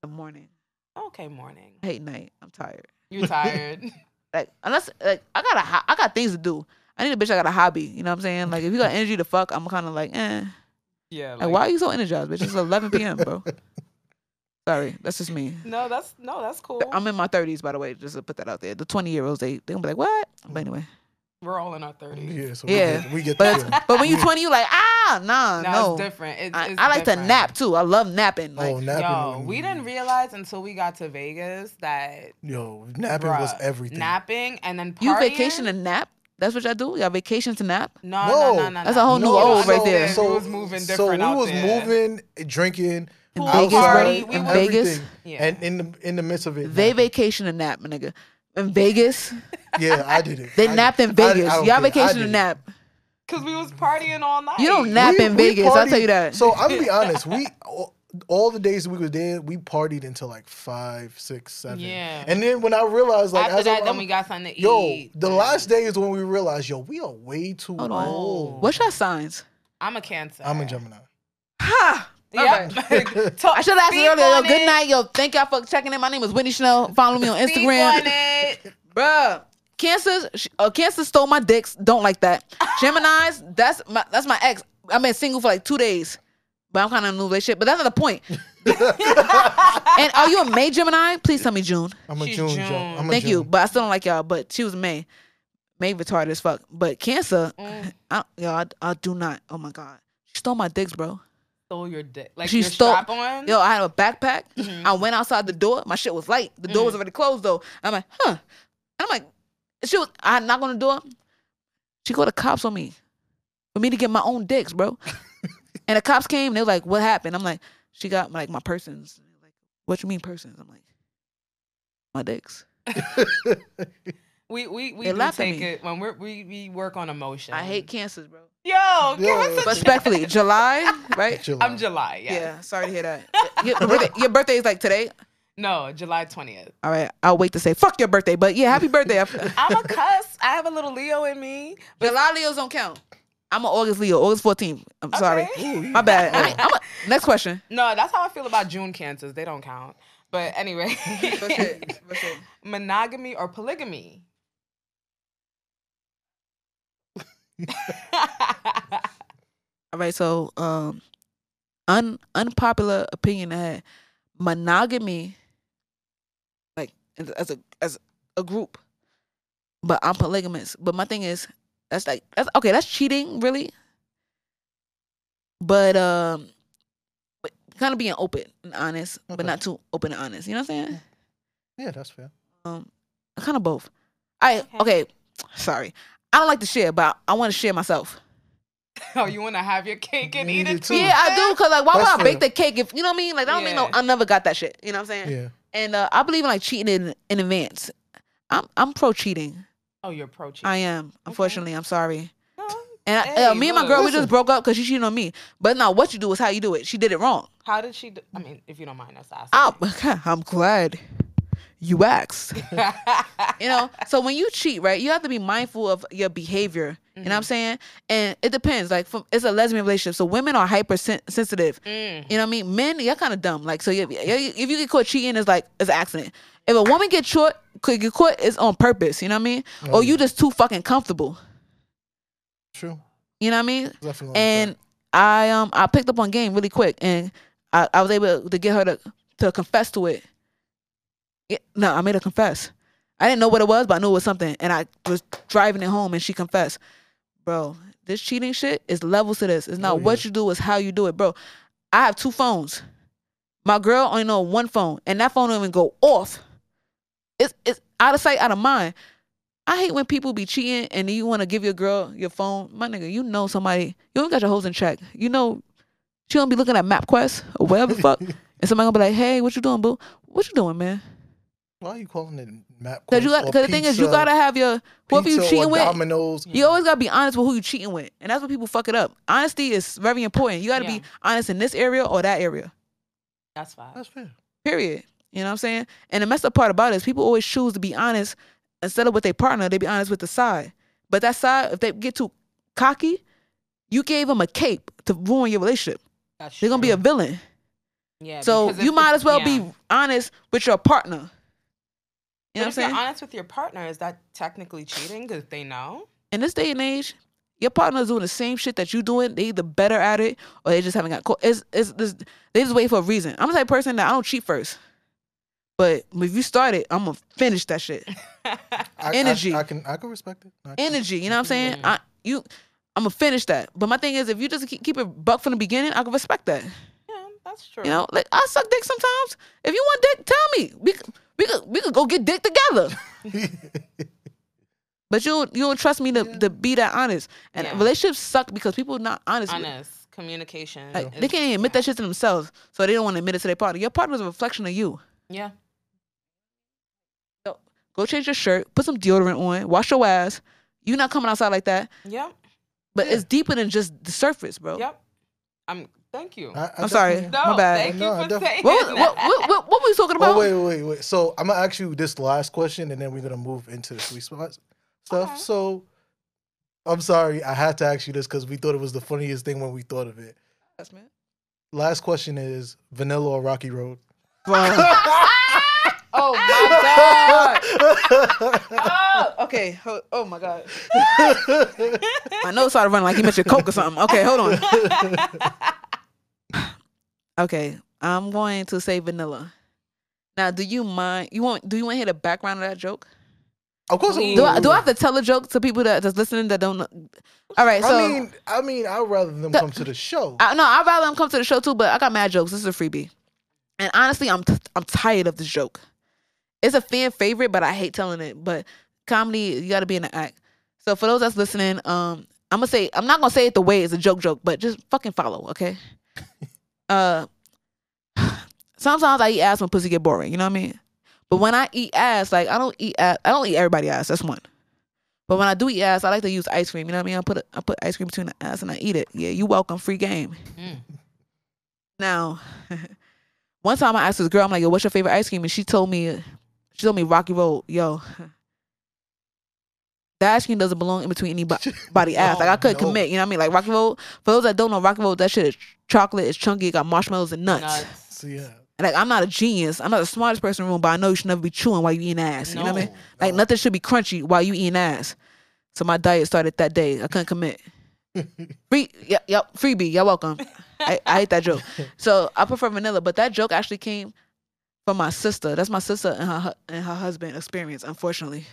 The morning. Okay, morning. I hate night. I'm tired. You're [laughs] tired? Like unless like I got a I got things to do. I need a bitch. I got a hobby. You know what I'm saying? Like if you got [laughs] energy to fuck, I'm kind of like, eh. yeah. Like, why are you so energized, bitch? It's 11 p.m., bro. [laughs] Sorry, that's just me. No, that's no, that's cool. I'm in my 30s, by the way. Just to put that out there. The 20 year olds, they they gonna be like, what? But anyway, We're all in our thirties. Yeah, so Yeah. we get, we get but the [laughs] but when you're 20, you like, ah, nah, No, no. it's different. It's, I, it's I like different. to nap too. I love napping. Like, oh, napping. Yo, we didn't realize until we got to Vegas that Yo, napping was everything. napping and then you vacation and nap. That's what y'all do. Y'all vacation to nap. No, No. no, no, no. That's a whole new No, old no, right no, there. we was moving so different we out was there. moving, drinking, In Pool Vegas, outside, party, we In Vegas, everything. Yeah. and in the in the midst of it, they napping. vacation and nap, my nigga. In Vegas, Yeah, I did it. they I napped did- in I- I Vegas. don't Y'all vacation to nap. Cause we was partying all night. You don't nap We- in we Vegas. I'll tell you that. So I'm gonna be honest. We all, all the days we were there, we partied until like five, six, seven. Yeah. And then when I realized, like, After as that, I'm, then we got something to yo, eat. the last day is when we realized, yo, we are way too Hold on. old. What's your signs? I'm a cancer. I'm a Gemini. Ha! Yep. [laughs] Talk- I should have asked you earlier. Yo, good night. Yo, thank y'all for checking in. My name is Whitney Chanel. Follow me on Instagram. on it. Bruh. Cancer, sh- uh, Cancer stole my dicks. Don't like that. [laughs] Gemini's, that's my that's my ex. I've been single for like two days, but I'm kind of in a new relationship. But that's not the point. [laughs] and are you a May Gemini? Please tell me June. I'm a She's June. June. Joe. I'm a Thank you, but I still don't like y'all. But she was May. May retarded as fuck. But Cancer, Mm. I, yo, I, I do not. Oh my god, she stole my dicks, bro. Stole your dick. Like She your stole-. Yo, I had a backpack. Mhm. I went outside the door. My shit was light. The door was Mhm. already closed though. I'm like, huh. And I'm like, she was. I knock on the door. She called the cops on me for me to get my own dicks, bro. [laughs] and the cops came. They were like, "What happened?" I'm like, "She got like my persons." Like, what you mean persons? I'm like, my dicks. [laughs] we we we do take it when we're, we we work on emotion. I hate cancers, bro. Yo, give Yo. us a Respectfully, July, right? July. I'm July. Yeah. Yeah. Sorry to hear that. [laughs] Your birthday, your birthday is like today. No, July twentieth. All right, I'll wait to say fuck your birthday, but yeah, happy birthday. I'm [laughs] a cuss. I have a little Leo in me. July Leos don't count. I'm an August Leo, August 14th. I'm sorry. Okay. My bad. I mean, a, next question. No, that's how I feel about June cancers. They don't count. But anyway, What's it? What's it? [laughs] monogamy or polygamy? All right, so um, un unpopular opinion I had monogamy, like as- as a as a group, but I'm polygamous. But my thing is, that's like that's okay. That's cheating, really. But um, but kind of being open and honest, Okay. but not too open and honest. You know what I'm saying? Yeah, that's fair. Um, kind of both. I Okay. okay. Sorry, I don't like to share, but I want to share myself. [laughs] oh, you want to have your cake and You eat it too. too? Yeah, I do. Cause like, why would That's I bake the cake if you know what I mean? Like, I don't mean no. I never got that shit. You know what I'm saying? Yeah. And uh, I believe in like cheating in, in advance. I'm I'm pro cheating. Oh, you're pro cheating. I am. Unfortunately, I'm sorry. No. And I, Hey, uh, me and my look. girl, we just broke up because she cheated on me. But now, what you do is how you do it. She did it wrong. How did she? Do- I mean, if you don't mind us asking. I'm, I'm glad you asked. [laughs] You know, so when you cheat, right, you have to be mindful of your behavior. You know what I'm saying? And it depends. Like, from, it's a lesbian relationship, so women are hyper sensitive. Mm. You know what I mean? Men, you're kind of dumb. Like, so you, if you get caught cheating, it's like it's an accident. If a woman get caught, could get caught, it's on purpose. You know what I mean? Oh, or you yeah. just too fucking comfortable. True. You know what I mean? Definitely. like And I um I picked up on game really quick, and I, I was able to get her to to confess to it. Yeah, no, I made her confess. I didn't know what it was, but I knew it was something, and I was driving it home, and she confessed. Bro, this cheating shit is levels to this. It's not Oh, what you do, it's how you do it, bro. I have two phones. My girl only know one phone, and that phone don't even go off. It's it's out of sight, out of mind. I hate when people be cheating and you want to give your girl your phone. My nigga, you know somebody, you don't got your hoes in check. You know she gonna be looking at MapQuest or whatever the fuck. [laughs] And somebody gonna be like, hey, what you doing, boo? What you doing, man? Why are you calling it map? Because you got, because the thing is, you gotta have your whoever you cheating with. Domino's. You always gotta be honest with who you cheating with, and that's what people fuck it up. Honesty is very important. You gotta Yeah. be honest in this area or that area. That's fine. That's fair. Period. You know what I'm saying? And the messed up part about it is people always choose to be honest instead of with their partner. They be honest with the side, but that side, if they get too cocky, you gave them a cape to ruin your relationship. That's They're gonna be a villain. Yeah. So you might as well yeah. be honest with your partner. You know But what I'm saying? you're honest with your partner, is that technically cheating? Because they know. In this day and age, your partner's doing the same shit that you're doing. They either better at it or they just haven't got caught. It's, it's, it's, they just wait for a reason. I'm the type of person that I don't cheat first. But if you start it, I'm gonna finish that shit. [laughs] I, I- Energy. I, can I can respect it. Can- Energy, you know what I'm saying? Yeah. I you I'm gonna finish that. But my thing is if you just keep, keep it buck from the beginning, I can respect that. Yeah, that's true. You know, like I suck dick sometimes. If you want dick, tell me. We could we could we could go get dick together. [laughs] But you don't- you don't trust me to, to be that honest. And Yeah. relationships suck because people are not honest. honest communication. Like, they can't even admit that shit to themselves, so they don't want to admit it to their partner. Your partner is a reflection of you. Yeah. So Go change your shirt, put some deodorant on, wash your ass. You not coming outside like that. Yep. But Yeah. it's deeper than just the surface, bro. Yep. I'm. Thank you. I- I I'm sorry. definitely- no, my bad. thank No, you for def- saying What, was- what, that. what, what, what were we talking oh, about? Oh wait, wait, wait. So I'm gonna ask you this last question, and then we're gonna move into the sweet spot stuff. Okay. So I'm sorry, I had to ask you this because we thought it was the funniest thing when we thought of it. Yes, man. Last question is Vanilla or Rocky Road? [laughs] oh my god. [laughs] Oh, okay. Oh my god. [laughs] My nose started running like you mentioned coke or something. Okay, hold on. Okay, I'm going to say vanilla. Now, do you mind? You want? Do you want to hear the background of that joke? of course, Please. Do I, do I have to tell a joke to people that that's listening that don't know? All right, so I mean, I mean, I'd rather them come to the show. I, no, I'd rather them come to the show too, but I got mad jokes. This is a freebie. And honestly, I'm t- I'm tired of this joke. It's a fan favorite, but I hate telling it. But comedy, you got to be in the act. So for those that's listening, um, I'm gonna say I'm not gonna say it the way it's a joke joke, but just fucking follow, okay? Uh, [sighs] sometimes I eat ass when pussy get boring. You know what I mean? But when I eat ass, like I don't eat ass, I don't eat everybody ass. That's one. But when I do eat ass, I like to use ice cream. You know what I mean? I put a, I put ice cream between the ass and I eat it. Yeah, you welcome. Free game. Mm. Now, [laughs] one time I asked this girl, I'm like, "Yo, what's your favorite ice cream?" And she told me, she told me Rocky Road. Yo, [laughs] that ice cream doesn't belong in between anybody [laughs] ass. Like I couldn't oh, No. commit. You know what I mean? Like Rocky Road. For those that don't know, Rocky Road, that shit is chocolate. It's chunky. It got marshmallows and nuts. Nuts. So yeah, Like I'm not a genius. I'm not the smartest person in the room, but I know you should never be chewing while you eating ass. You know what I mean? No, Like no. nothing should be crunchy while you eating ass. So my diet started that day. I couldn't commit. [laughs] Free, yep, yep, freebie. You're welcome. [laughs] I, I hate that joke. So I prefer vanilla, but that joke actually came from my sister. That's my sister and her and her husband experience. Unfortunately,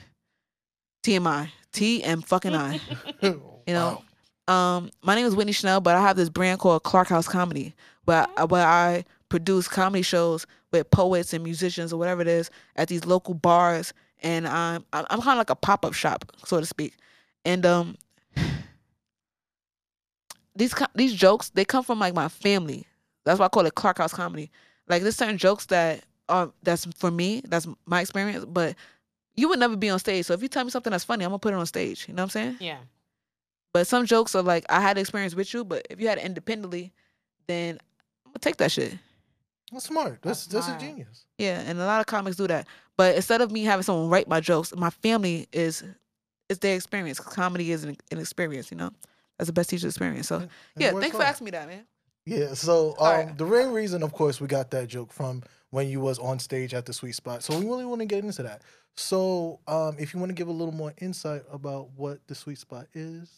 TMI, T and fucking I. [laughs] You know, um, my name is Whitney Chanel, but I have this brand called Clark House Comedy, where I, where I produce comedy shows with poets and musicians or whatever it is at these local bars, and I'm I'm, I'm kind of like a pop up shop, so to speak. And um, these these jokes they come from like my family. That's why I call it Clark House Comedy. Like there's certain jokes that are that's for me, that's my experience, but you would never be on stage. So if you tell me something that's funny, I'm gonna put it on stage. You know what I'm saying? Yeah. But some jokes are like I had experience with you, but if you had it independently, then I'm gonna take that shit. That's smart. That's That's that's, a genius. Yeah, and a lot of comics do that. But instead of me having someone write my jokes, my family is is their experience. Comedy is an, an experience, you know. That's the best teacher experience. So And it yeah, thanks for asking me that, man. Yeah. So um, Alright. the main reason, of course, we got that joke from when you was on stage at the Sweet Spot. So we really want to get into that. So um, if you want to give a little more insight about what the Sweet Spot is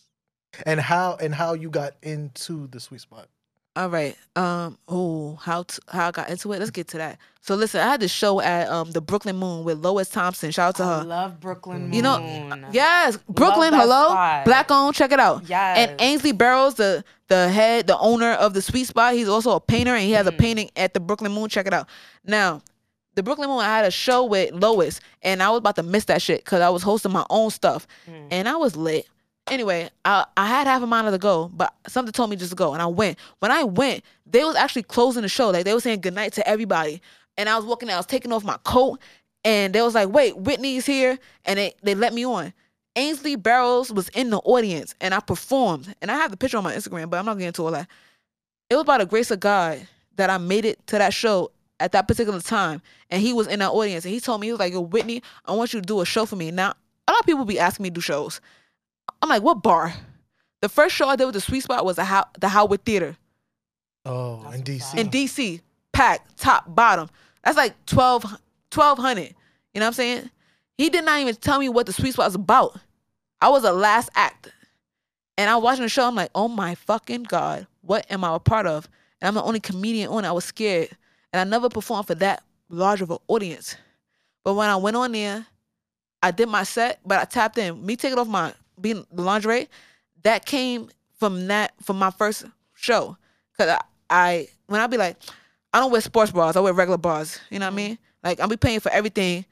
and how and how you got into the Sweet Spot. All right. Um. Oh, how t- how I got into it? Let's get to that. So listen, I had this show at um the Brooklyn Moon with Lois Thompson. Shout out to I her. love Brooklyn Moon. You know, Yes, Brooklyn. Hello, spot. black owned. Check it out. Yes. And Ainsley Burrows, the the head, the owner of the Sweet Spot, he's also a painter, and he has a Mhm. painting at the Brooklyn Moon. Check it out. Now, the Brooklyn Moon, I had a show with Lois, and I was about to miss that shit because I was hosting my own stuff, Mm. and I was lit. Anyway, I I had half a mind to go, but something told me just to go, and I went. When I went, they was actually closing the show. Like they was saying goodnight to everybody, and I was walking. I was taking off my coat, and they was like, "Wait, Whitney's here," and they they let me on. Ainsley Burrows was in the audience, and I performed, and I have the picture on my Instagram, but I'm not getting into all that. It was by the grace of God that I made it to that show at that particular time, and he was in that audience, and he told me he was like, "Yo, Whitney, I want you to do a show for me." Now, a lot of people be asking me to do shows. I'm like, "What bar?" The first show I did with the Sweet Spot was the How- the Howard Theater Oh, That's in DC. in DC, packed top bottom. That's like 12 1200. You know what I'm saying? He did not even tell me what the sweet spot was about. I was a last act. And I was watching the show, I'm like, oh my fucking God, what am I a part of? And I'm the only comedian on it. I was scared. And I never performed for that large of an audience. But when I went on there, I did my set, but I tapped in. Me taking off my being the lingerie, that came from that from my first show. Cause I, I when I be like, I don't wear sports bras, I wear regular bras. You know what I mm. mean? Like I'll be paying for everything.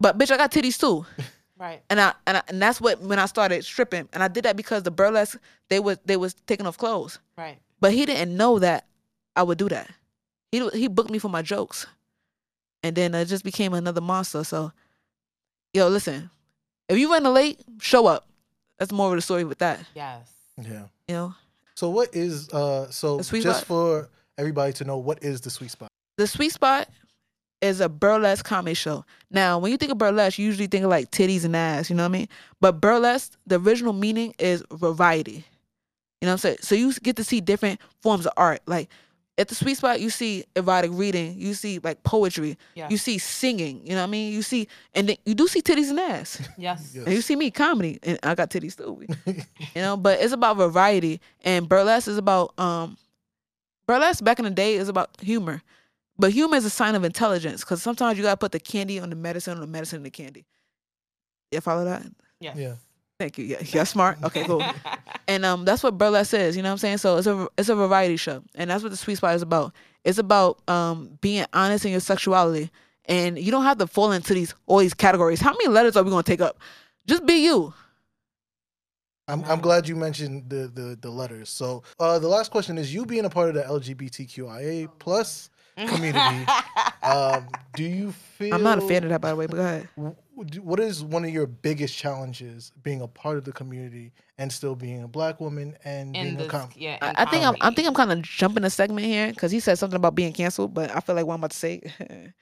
But bitch, I got titties too. [laughs] Right. And I and I, and that's what when I started stripping. And I did that because the burlesque, they was they was taking off clothes. Right. But he didn't know that I would do that. He he booked me for my jokes, and then it just became another monster. So, yo, listen, if you running late, show up. That's more of the story with that. Yes. yeah. You know, So what is uh so Sweet just Spot? for everybody to know what is the Sweet Spot? the sweet spot is a burlesque comedy show. Now, when you think of burlesque, you usually think of like titties and ass. You know what I mean? But burlesque, the original meaning is variety. You know what I'm saying? So you get to see different forms of art. Like at the sweet spot, you see erotic reading, you see like poetry, Yeah. you see singing. You know what I mean? You see, and then you do see titties and ass. [laughs] Yes. Yes. And you see me comedy, and I got titties too. [laughs] you know, but it's about variety, and burlesque is about um, burlesque back in the day is about humor, but humor is a sign of intelligence because sometimes you gotta put the candy on the medicine, or the medicine on the candy. You follow that? yeah Yeah. Thank you. Yeah, [laughs] yeah, smart. Okay, cool. [laughs] and um, that's what burlesque is. You know what I'm saying? So it's a it's a variety show, and that's what the sweet spot is about. It's about um being honest in your sexuality, and you don't have to fall into these all these categories. How many letters are we gonna take up? Just be you. I'm, I'm glad you mentioned the, the the letters. So uh, the last question is: You being a part of the LGBTQIA plus community, [laughs] um, do you feel? I'm not a fan of that, by the way. But go ahead. W- do- What is one of your biggest challenges being a part of the community and still being a black woman and in being a this, com- yeah, I, I think I'm, I think I'm kind of jumping a segment here because he said something about being canceled, but I feel like what I'm about to say. [laughs]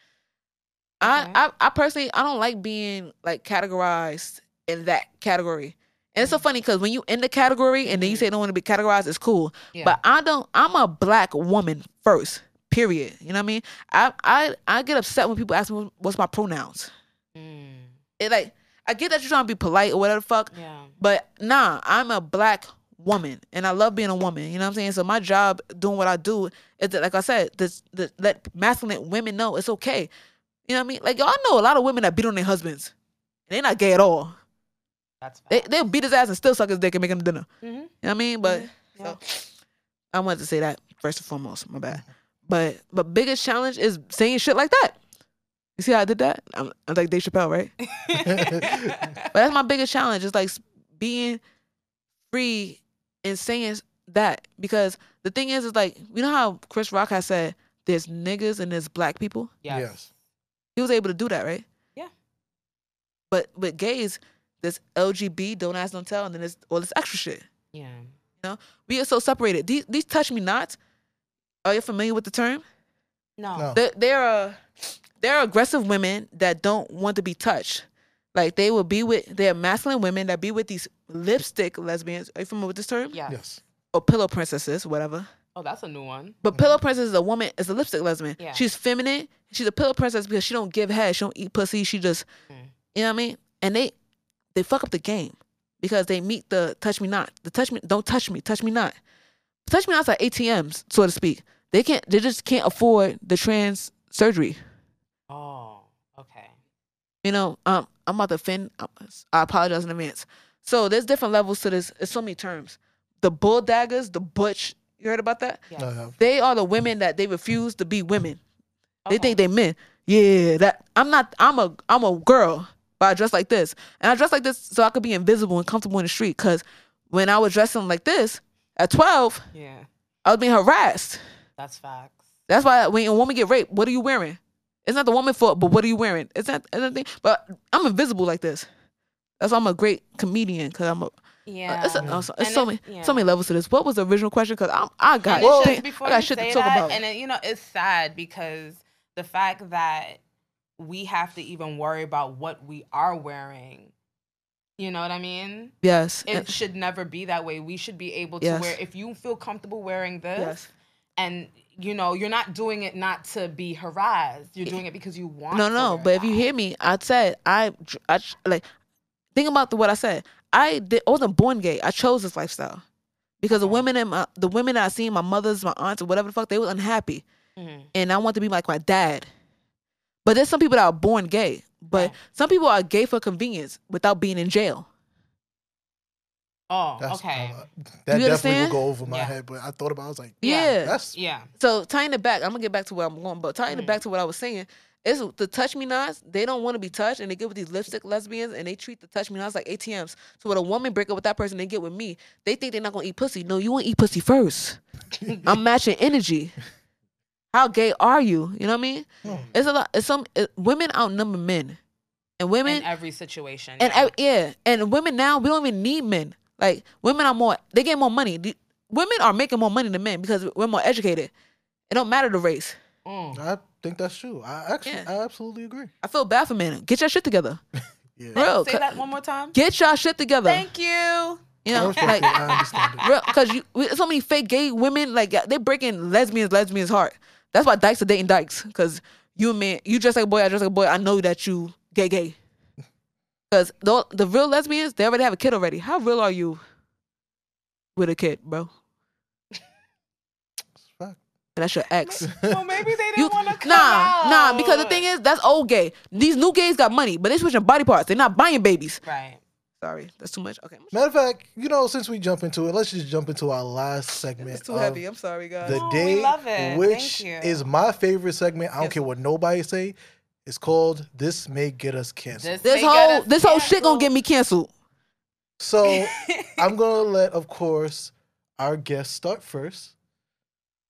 I, Okay. I I personally I don't like being like categorized in that category. And it's so funny because when you in the category and then you Mhm. say you don't want to be categorized, it's cool. Yeah. But I don't. I'm a black woman first. Period. You know what I mean? I I I get upset when people ask me what's my pronouns. It like I get that you're trying to be polite or whatever the fuck, yeah. but nah, I'm a black woman and I love being a woman. You know what I'm saying? So my job doing what I do is that, like I said, this, this let masculine women know it's okay. You know what I mean? Like y'all know a lot of women that beat on their husbands. And they're not gay at all. That's they, they'll beat his ass and still suck his dick and make him dinner. Mhm. You know what I mean? But Yeah. so I wanted to say that first and foremost. My bad. But but biggest challenge is saying shit like that. You see how I did that? I'm, I'm like Dave Chappelle, right? [laughs] But that's my biggest challenge. Is like being free and saying that because the thing is, is like you know how Chris Rock has said there's niggas and there's black people. yes. Yes. He was able to do that, right? Yeah. But with gays, there's LGB, don't ask, don't tell, and then there's all this extra shit. Yeah. We are so separated. These these touch me nots. Are you familiar with the term? No. No. They're, they're uh, they're aggressive women that don't want to be touched. Like they will be with they're masculine women that be with these lipstick lesbians. Are you familiar with this term? Yes. Yes. Or pillow princesses, whatever. Oh, that's a new one. But pillow princess is a woman, is a lipstick lesbian. Yeah. She's feminine. She's a pillow princess because she don't give head. She don't eat pussy. She just, Mm. you know what I mean? And they, they fuck up the game because they meet the touch me not. The touch me, don't touch me, touch me not. Touch me not's like ATMs, so to speak. They can't, they just can't afford the trans surgery. Okay. You know, um, I'm about to offend. I apologize in advance. So there's different levels to this. It's so many terms. The bull daggers, the butch. You heard about that? Yes. I have. They are the women that they refuse to be women. They think they men. Yeah, that I'm not. I'm a I'm a girl, but I dress like this, and I dress like this so I could be invisible and comfortable in the street. Cause when I was dressing like this at 12, Yeah. I was being harassed. That's facts. That's why when a woman get raped, what are you wearing? It's not the woman's fault, but what are you wearing? It's not anything. But I'm invisible like this. That's why I'm a great comedian. Cause I'm a. Yeah. It's, a, it's so it- many yeah. so many levels to this. What was the original question? Cause I'm I got Well- shit, before I got shit to talk that, about. and it, you know, it's sad because the fact that we have to even worry about what we are wearing. You know what I mean? yes. It and- should never be that way. We should be able to Yes. wear if you feel comfortable wearing this yes. and you know, you're not doing it not to be harassed. You're doing it because you want No, to no. But if you hear me, I said I, I like think about the, what I said. I did. I wasn't born gay. I chose this lifestyle because the women and my, the women that I seen, my mothers, my aunts, or whatever the fuck, they were unhappy, Mhm. and I want to be like my dad. But there's some people that are born gay. But some people are gay for convenience without being in jail. Oh, That's, okay. uh, that definitely understand? will go over my Yeah. head, but I thought about. it, I was like, Yeah. Yeah. that's yeah. So tying it back, I'm gonna get back to where I'm going, but tying it Mhm. back to what I was saying is the touch me nots. They don't want to be touched, and they get with these lipstick lesbians, and they treat the touch me nots like ATMs. So when a woman break up with that person, they get with me. They think they're not gonna eat pussy. No, you want to eat pussy first. [laughs] I'm matching energy. How gay are you? You know what I mean? Hmm. It's a lot. It's some it, women outnumber men, and women In every situation. and yeah. ev- yeah, and women now we don't even need men. Like women are more, they get more money. The- women are making more money than men because we're more educated. It don't matter the race. Mm. I think that's true. I actually, Yeah. I absolutely agree. I feel bad for men. Get your shit together. [laughs] Yeah. Real. Say that one more time. Get your shit together. Thank you. you know, like it. I understand it. real because you so many fake gay women like they breaking lesbians lesbians heart. That's why dykes are dating dykes because you man you dress like a boy, I dress like a boy. I know that you gay gay. Because the the real lesbians they already have a kid already. How real are you with a kid, bro? Fuck. And that's your ex. Well, maybe they didn't You, want to come nah, out. nah, because the thing is, that's old gay. These new gays got money, but they switching body parts. They're not buying babies. right. Sorry, that's too much. Okay, Matter of fact, you know, since we jump into it, let's just jump into our last segment. it's too heavy. I'm sorry, guys. The No, we day, love it. which Thank you. is my favorite segment. I don't Yes. care what nobody say. It's called "This May Get Us Canceled." This, this whole us this whole shit gonna get me canceled. So [laughs] I'm gonna let, of course, our guest start first.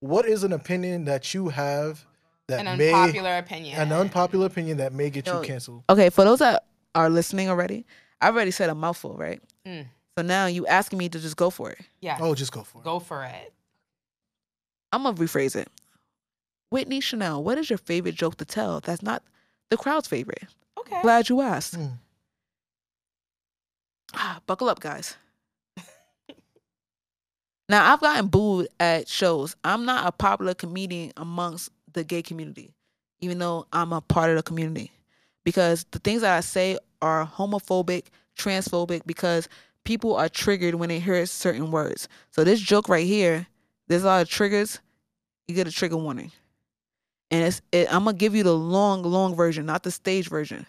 What is an opinion that you have that an may unpopular opinion. an unpopular opinion that may get Yo, you canceled? Okay, for those that are listening already, I've already said a mouthful, right? Mm. So now you asking me to just go for it. Yeah. Oh, just go for it. Go for it. I'm gonna rephrase it. Whitney Chanel, what is your favorite joke to tell? That's not the crowd's favorite. Okay. Glad you asked. Hmm. Ah, buckle up, guys. [laughs] now I've gotten booed at shows. I'm not a popular comedian amongst the gay community, even though I'm a part of the community, because the things that I say are homophobic, transphobic, because people are triggered when they hear certain words. So this joke right here, there's a lot of triggers. You get a trigger warning, and it's it, I'm gonna give you the long, long version, not the stage version.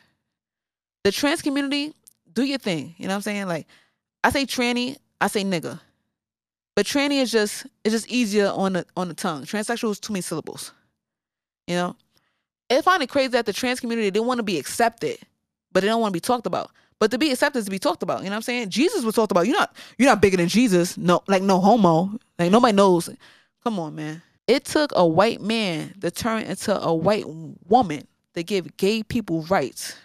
The trans community, do your thing. You know what I'm saying? Like, I say tranny, I say nigga. But tranny is just it's just easier on the on the tongue. Transsexual is too many syllables. You know? I find it crazy that the trans community they want to be accepted, but they don't want to be talked about. But to be accepted is to be talked about. You know what I'm saying? Jesus was talked about. You're not you're not bigger than Jesus. No, like no homo. Like nobody knows. Come on, man. It took a white man to turn into a white woman to give gay people rights.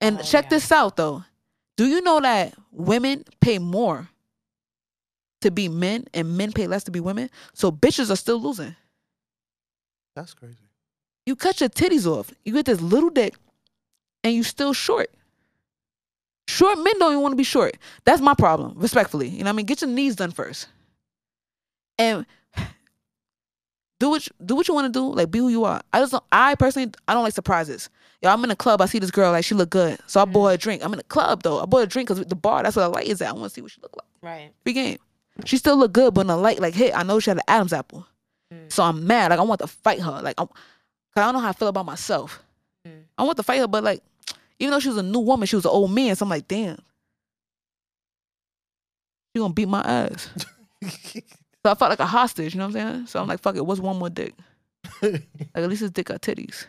And Oh, check yeah. this out though. Do you know that women pay more to be men and men pay less to be women? So bitches are still losing. That's crazy. You cut your titties off. You get this little dick and you still short. Short men don't even want to be short. That's my problem, respectfully. You know what I mean? Get your knees done first. And do what you, do what you want to do. Like be who you are. I just don't, I personally I don't like surprises. Yo, I'm in a club. I see this girl like she look good, so I bought her a drink. I'm in a club though. I bought a drink because the bar that's where the light is at. I want to see what she look like. Right. Free game. She still look good, but when the light like hit, I know she had an Adam's apple. Mm. So I'm mad. Like I want to fight her. Like I'm, cause I don't know how I feel about myself. Mm. I want to fight her, but like, even though she was a new woman, she was an old man. So I'm like, damn, she gonna beat my ass. [laughs] So I felt like a hostage. You know what I'm saying? So I'm like, fuck it. What's one more dick? [laughs] Like at least his dick got titties.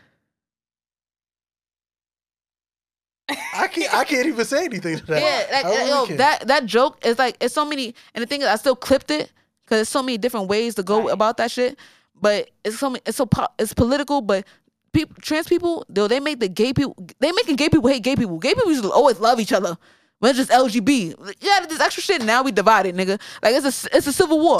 I can't. I can't even say anything to that. Yeah, like really yo, can't. that that joke is like it's so many, and the thing is, I still clipped it because there's so many different ways to go Right. about that shit. But it's so many, it's so po- it's political. But people, trans people, though they make the gay people, they making gay people hate gay people. Gay people used to always love each other. When it's just LGB, yeah, this extra shit. Now we divided, nigga. Like it's a it's a civil war.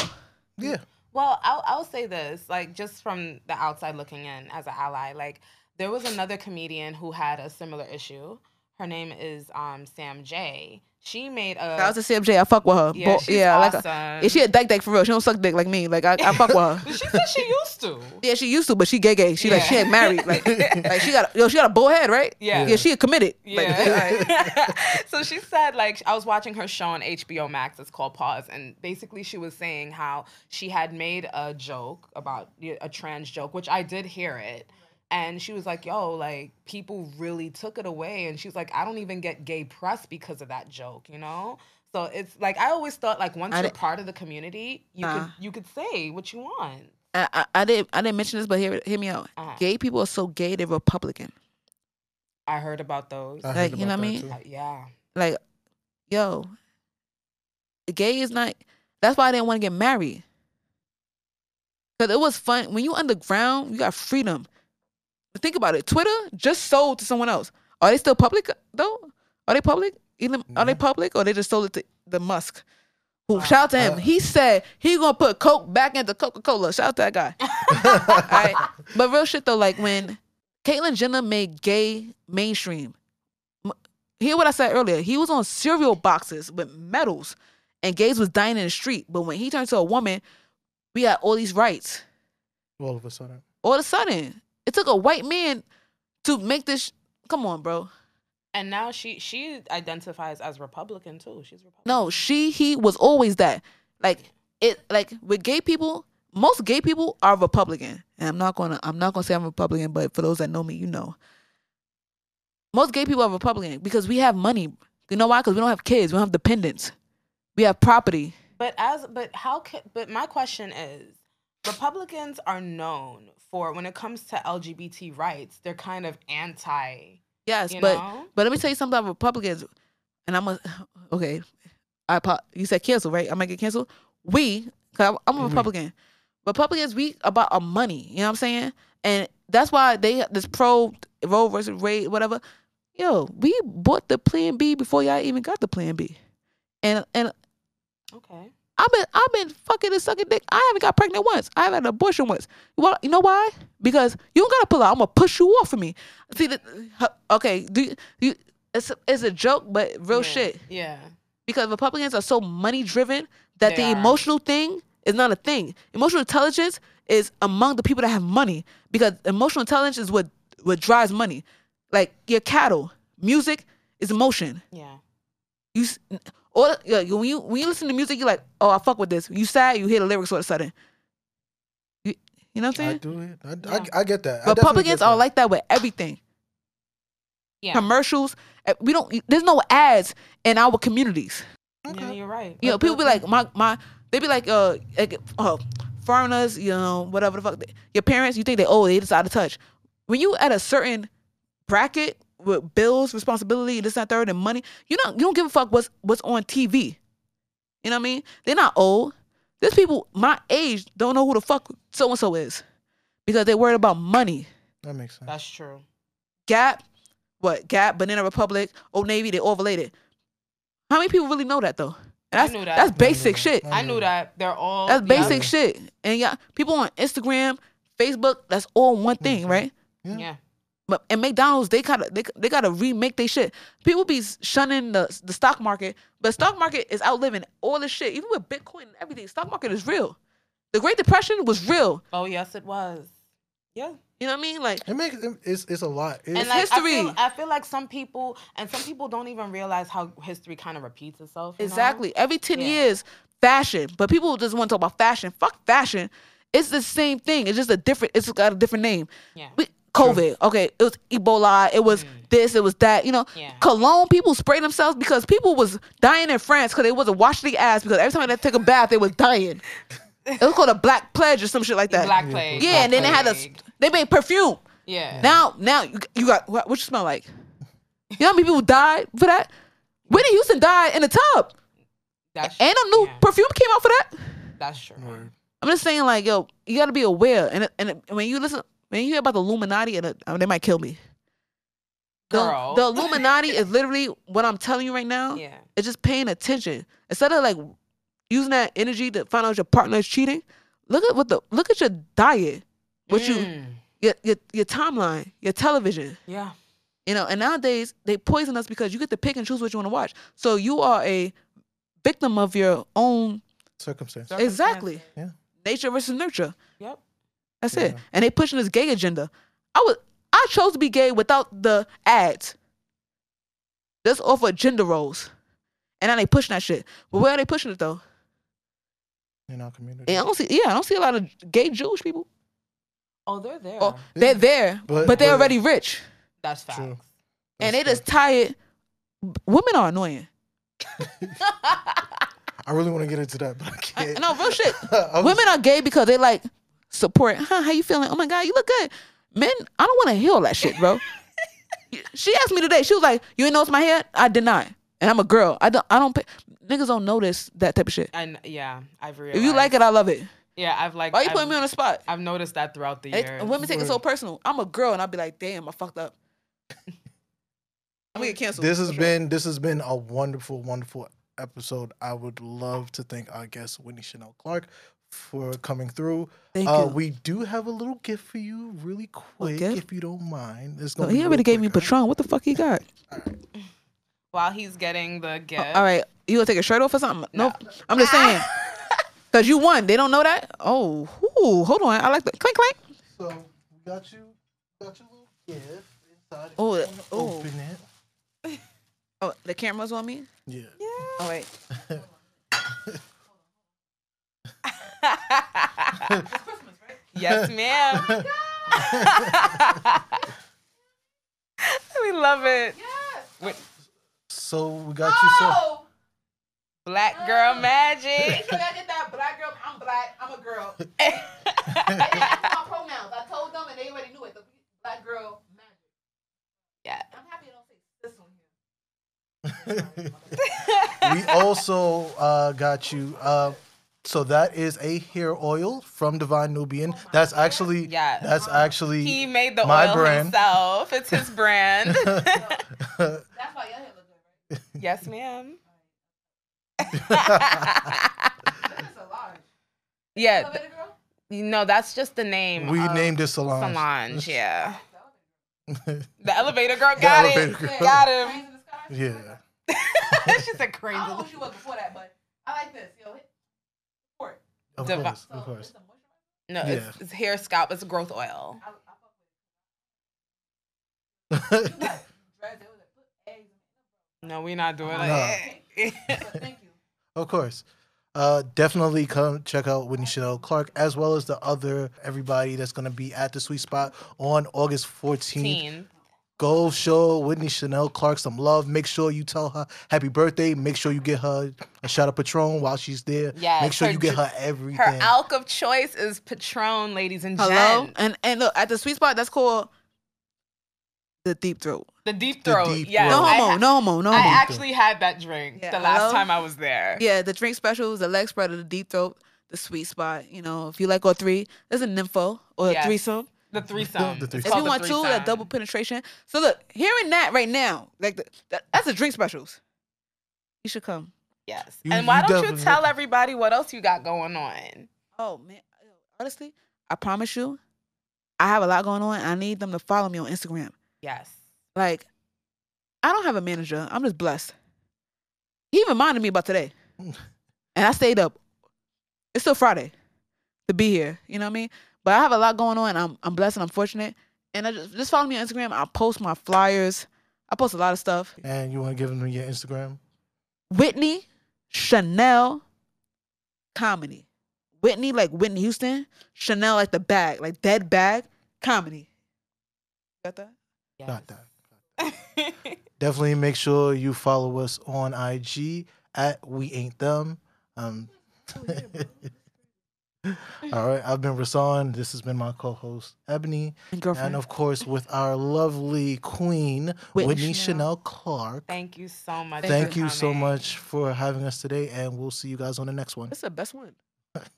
yeah. Well, I'll, I'll say this, like just from the outside looking in as an ally, like there was another comedian who had a similar issue. Her name is um, Sam Jay. She made a Shout out to Sam Jay. I fuck with her. yeah, Bo- she's yeah, like a, yeah, she a dyke dyke for real. She don't suck dick like me. Like I, I fuck with her. [laughs] She said she used to. Yeah, she used to, but she gay gay. She like she ain't married. Like, like she got a, yo, she got a bull head, right? Yeah. Yeah, she a committed. Like, Yeah. [laughs] [laughs] so she said, like, I was watching her show on HBO Max. It's called Pause, and basically she was saying how she had made a joke about a trans joke, which I did hear it. And she was like, yo, like, people really took it away. And she's like, I don't even get gay press because of that joke, you know? So it's like I always thought like once I you're part of the community, you Nah. could you could say what you want. I, I, I didn't I didn't mention this, but hear hear me out. Uh-huh. Gay people are so gay they're Republican. I heard about those. I Like, heard you know what I mean? Uh, yeah. Like, yo, gay is not. That's why I didn't want to get married. Cause it was fun when you underground. You got freedom. Think about it. Twitter just sold to someone else. Are they still public though? Are they public? Either are they public or they just sold it to the Musk? Who Uh, shout out to him? uh, he said he gonna put Coke back into Coca Cola. Shout out to that guy. [laughs] But real shit though, like when Caitlyn Jenner made gay mainstream, hear what I said earlier. He was on cereal boxes with medals, and gays was dying in the street. But when he turned to a woman, we got all these rights. All of a sudden. All of a sudden, it took a white man to make this. Come on, bro. And now she she identifies as Republican too. She's Republican. No, she, he was always that. Like it, like with gay people, most gay people are Republican. And I'm not gonna, I'm not gonna say I'm Republican, but for those that know me, you know. Most gay people are Republican because we have money. You know why? Because we don't have kids. We don't have dependents. We have property. But as but how can but my question is Republicans are known for when it comes to LGBT rights, they're kind of anti, Yes, but know? but let me tell you something about Republicans. And I'm a [sighs] okay. I apo- you said cancel, right? I might get canceled. We, cause I'm- I'm a We. Republican. Republicans, we about our money. You know what I'm saying? And that's why they this pro Roe versus Wade, whatever. Yo, we bought the Plan B before y'all even got the Plan B. And and Okay. I've been I've been fucking and sucking dick. I haven't got pregnant once. I haven't had an abortion once. Well, you know why? Because you don't gotta pull out. I'm gonna push you off of me. See, the, okay, do you, you it's a, it's a joke, but real Yeah. shit. Yeah. Because Republicans are so money driven that They the are. emotional thing is not a thing. Emotional intelligence is among the people that have money because emotional intelligence is what what drives money. Like your cattle, music is emotion. Yeah. You s- all yeah, when you when you listen to music, you're like, oh, I fuck with this. You sad, you hear the lyrics all of a sudden. You, you know what I'm saying? I saying? do it. I, Yeah. I, I get that. But definitely Republicans are like that with everything. Yeah. Commercials. eh, We don't. There's no ads in our communities. Yeah, you're right. You know, people be like, my my. They be like, uh, like, uh, foreigners. You know, whatever the fuck. Your parents, you think they oh they just out of touch. When you at a certain bracket with bills, responsibility, this, and that, third, and money, you don't you don't give a fuck what's what's on TV. You know what I mean? They're not old. There's people my age don't know who the fuck so and so is because they're worried about money. That makes sense. That's true. Gap, what Gap, Banana Republic, Old Navy, they all related. How many people really know that though? And I that's knew that. that's I knew basic that. shit. I knew that. They're all That's yeah. basic shit. And yeah, people on Instagram, Facebook, that's all one thing, right? Yeah. Yeah. But and McDonald's, they gotta they, they gotta remake their shit. People be shunning the the stock market, but stock market is outliving all this shit. Even with Bitcoin and everything, stock market is real. The Great Depression was real. Oh yes, it was. Yeah. You know what I mean? Like It makes it's it's a lot. It's, and like, I history. feel, I feel like some people and some people don't even realize how history kind of repeats itself. you know? Exactly. Every 10 Yeah. years, fashion. But people just want to talk about fashion. Fuck fashion. It's the same thing. It's just a different, it's got a different name. Yeah. We, COVID. Okay. It was Ebola. It was this. It was that. You know, Mm. Yeah. cologne, people spray themselves because people was dying in France because they wasn't washing their ass because every time they took a bath, they was dying. it was called a black pledge or some shit like that. Black Yeah, plague. yeah, Black and then they had a, they made perfume. Yeah. Now, now you, you got, what, what you smell like? You know how many people died for that? Whitney Houston died in a tub. that's And a new yeah, perfume came out for that. That's true. Word. I'm just saying, like, yo, you got to be aware. And and when you listen, when you hear about the Illuminati, and uh, they might kill me. The, Girl. the Illuminati is literally what I'm telling you right now. Yeah. It's just paying attention instead of like using that energy to find out your partner is cheating. Look at what the look at your diet, what you Mm. your, your your timeline, your television. Yeah. You know, and nowadays they poison us because you get to pick and choose what you want to watch. So you are a victim of your own Circumstance. Exactly. Yeah. nature versus nurture. Yep. That's it. And they pushing this gay agenda. I was I chose to be gay without the ads. Just off of gender roles. And now they pushing that shit. But where are they pushing it though? In our community. And I don't see yeah, I don't see a lot of gay Jewish people. Oh, they're there. Oh, they're there, But- but, they're but- already rich. That's facts. True. and they That's just tired. Women are annoying. [laughs] I really want to get into that, but I I, can't. no, real shit. [laughs] Was- Women are gay because they like support. Huh, how you feeling? Oh my god, you look good. Men, I don't want to hear all that shit, bro. [laughs] she asked me today. She was like, "You ain't notice my hair?" I did not. And I'm a girl. I don't. I don't. Pay, niggas don't notice that type of shit. and yeah, I've realized. If you like it, I love it. yeah, I've like. Why you I've, putting me on the spot? I've noticed that throughout the It- years. women take it so personal. I'm a girl, and I'll be like, "Damn, I fucked up." [laughs] I'm gonna get canceled. this has for sure. been this has been a wonderful, wonderful episode. I would love to thank our guest Whitney Chanel Clark for coming through. Thank uh, you. We do have a little gift for you, really quick, gift? if you don't mind. It's gonna he be already real gave me quick, Patron. What the fuck he got? While he's getting the gift. All right, you gonna take a shirt off or something? No, I'm just saying. [laughs] Cause you won. They don't know that. Oh, ooh, hold on. I like the clink clink. So we got you, got your little gift inside. Oh, If you uh, wanna oh. open it. Oh, the camera's on me. Yeah. [laughs] [laughs] Oh wait. yes, ma'am. we love it. With So we got you some. Black girl magic. [laughs] Can I get that black girl? I'm black. I'm a girl. [laughs] my pronouns. I told them and they already knew it. The black girl magic. yeah. I'm happy I don't say this one here. we also uh, got you. Uh, so that is a hair oil from Divine Nubian. That's actually Yes. That's actually He made the My oil brand. himself. It's his brand. [laughs] That's why your hair look good, yes, ma'am. [laughs] That's a large. yeah. Elevator girl? You know, that's just the name. we of named it Solange. Solange. [laughs] Yeah. yeah. The elevator girl got it. elevator girl. Got him. Yeah. in the sky? she said crazy. I don't know who she was before that, but I like this. Yo, hit support. Of Divi- course, of course. it's a moisturizer? No, Yeah. it's, it's hair scalp. It's growth oil. [laughs] No, we're not doing it. No. it. [laughs] of course. Uh, definitely come check out Whitney Chanel Clark as well as the other everybody that's gonna be at the sweet spot on August 14th. Teen. Go show Whitney Chanel Clark some love. Make sure you tell her happy birthday. Make sure you get her a shot of Patron while she's there. Yes, Make sure her you get her everything. Her alk of choice is Patron, ladies and gentlemen. Hello, gents. and and look at the sweet spot. That's called the deep throat. The deep The throat. deep yes, No throat. I homo, ha- no homo, no I actually had that drink Yeah, the last hello? time I was there. Yeah, the drink specials, the leg spread of the deep throat, the sweet spot. You know, if you like all three, there's a nympho or a threesome. The threesome. [laughs] The It's threesome. If you want two, that double penetration. So look, hearing that right now, like the, that, that's a drink specials. You should come. Yes. You- and why you don't you definitely- tell everybody what else you got going on? Oh man, honestly, I promise you, I have a lot going on. I need them to follow me on Instagram. Yes. Like, I don't have a manager. I'm just blessed. He reminded me about today, [laughs] and I stayed up. It's still Friday to be here. You know what I mean? But I have a lot going on. I'm I'm blessed and I'm fortunate. And I just just follow me on Instagram. I post my flyers. I post a lot of stuff. and you want to give them your Instagram? Whitney Chanel comedy. Whitney like Whitney Houston. Chanel like the bag, like dead bag comedy. Got that? Got that. [laughs] Definitely make sure you follow us on IG at We Ain't Them. Um, [laughs] [laughs] all right, I've been Rasan. This has been my co-host Ebony, And girlfriend. and of course with our lovely queen Whitney Whitney, Chanel. Chanel Clark. Thank you so much. Thank for you so much for having us today, and we'll see you guys on the next one. It's the best one. [laughs]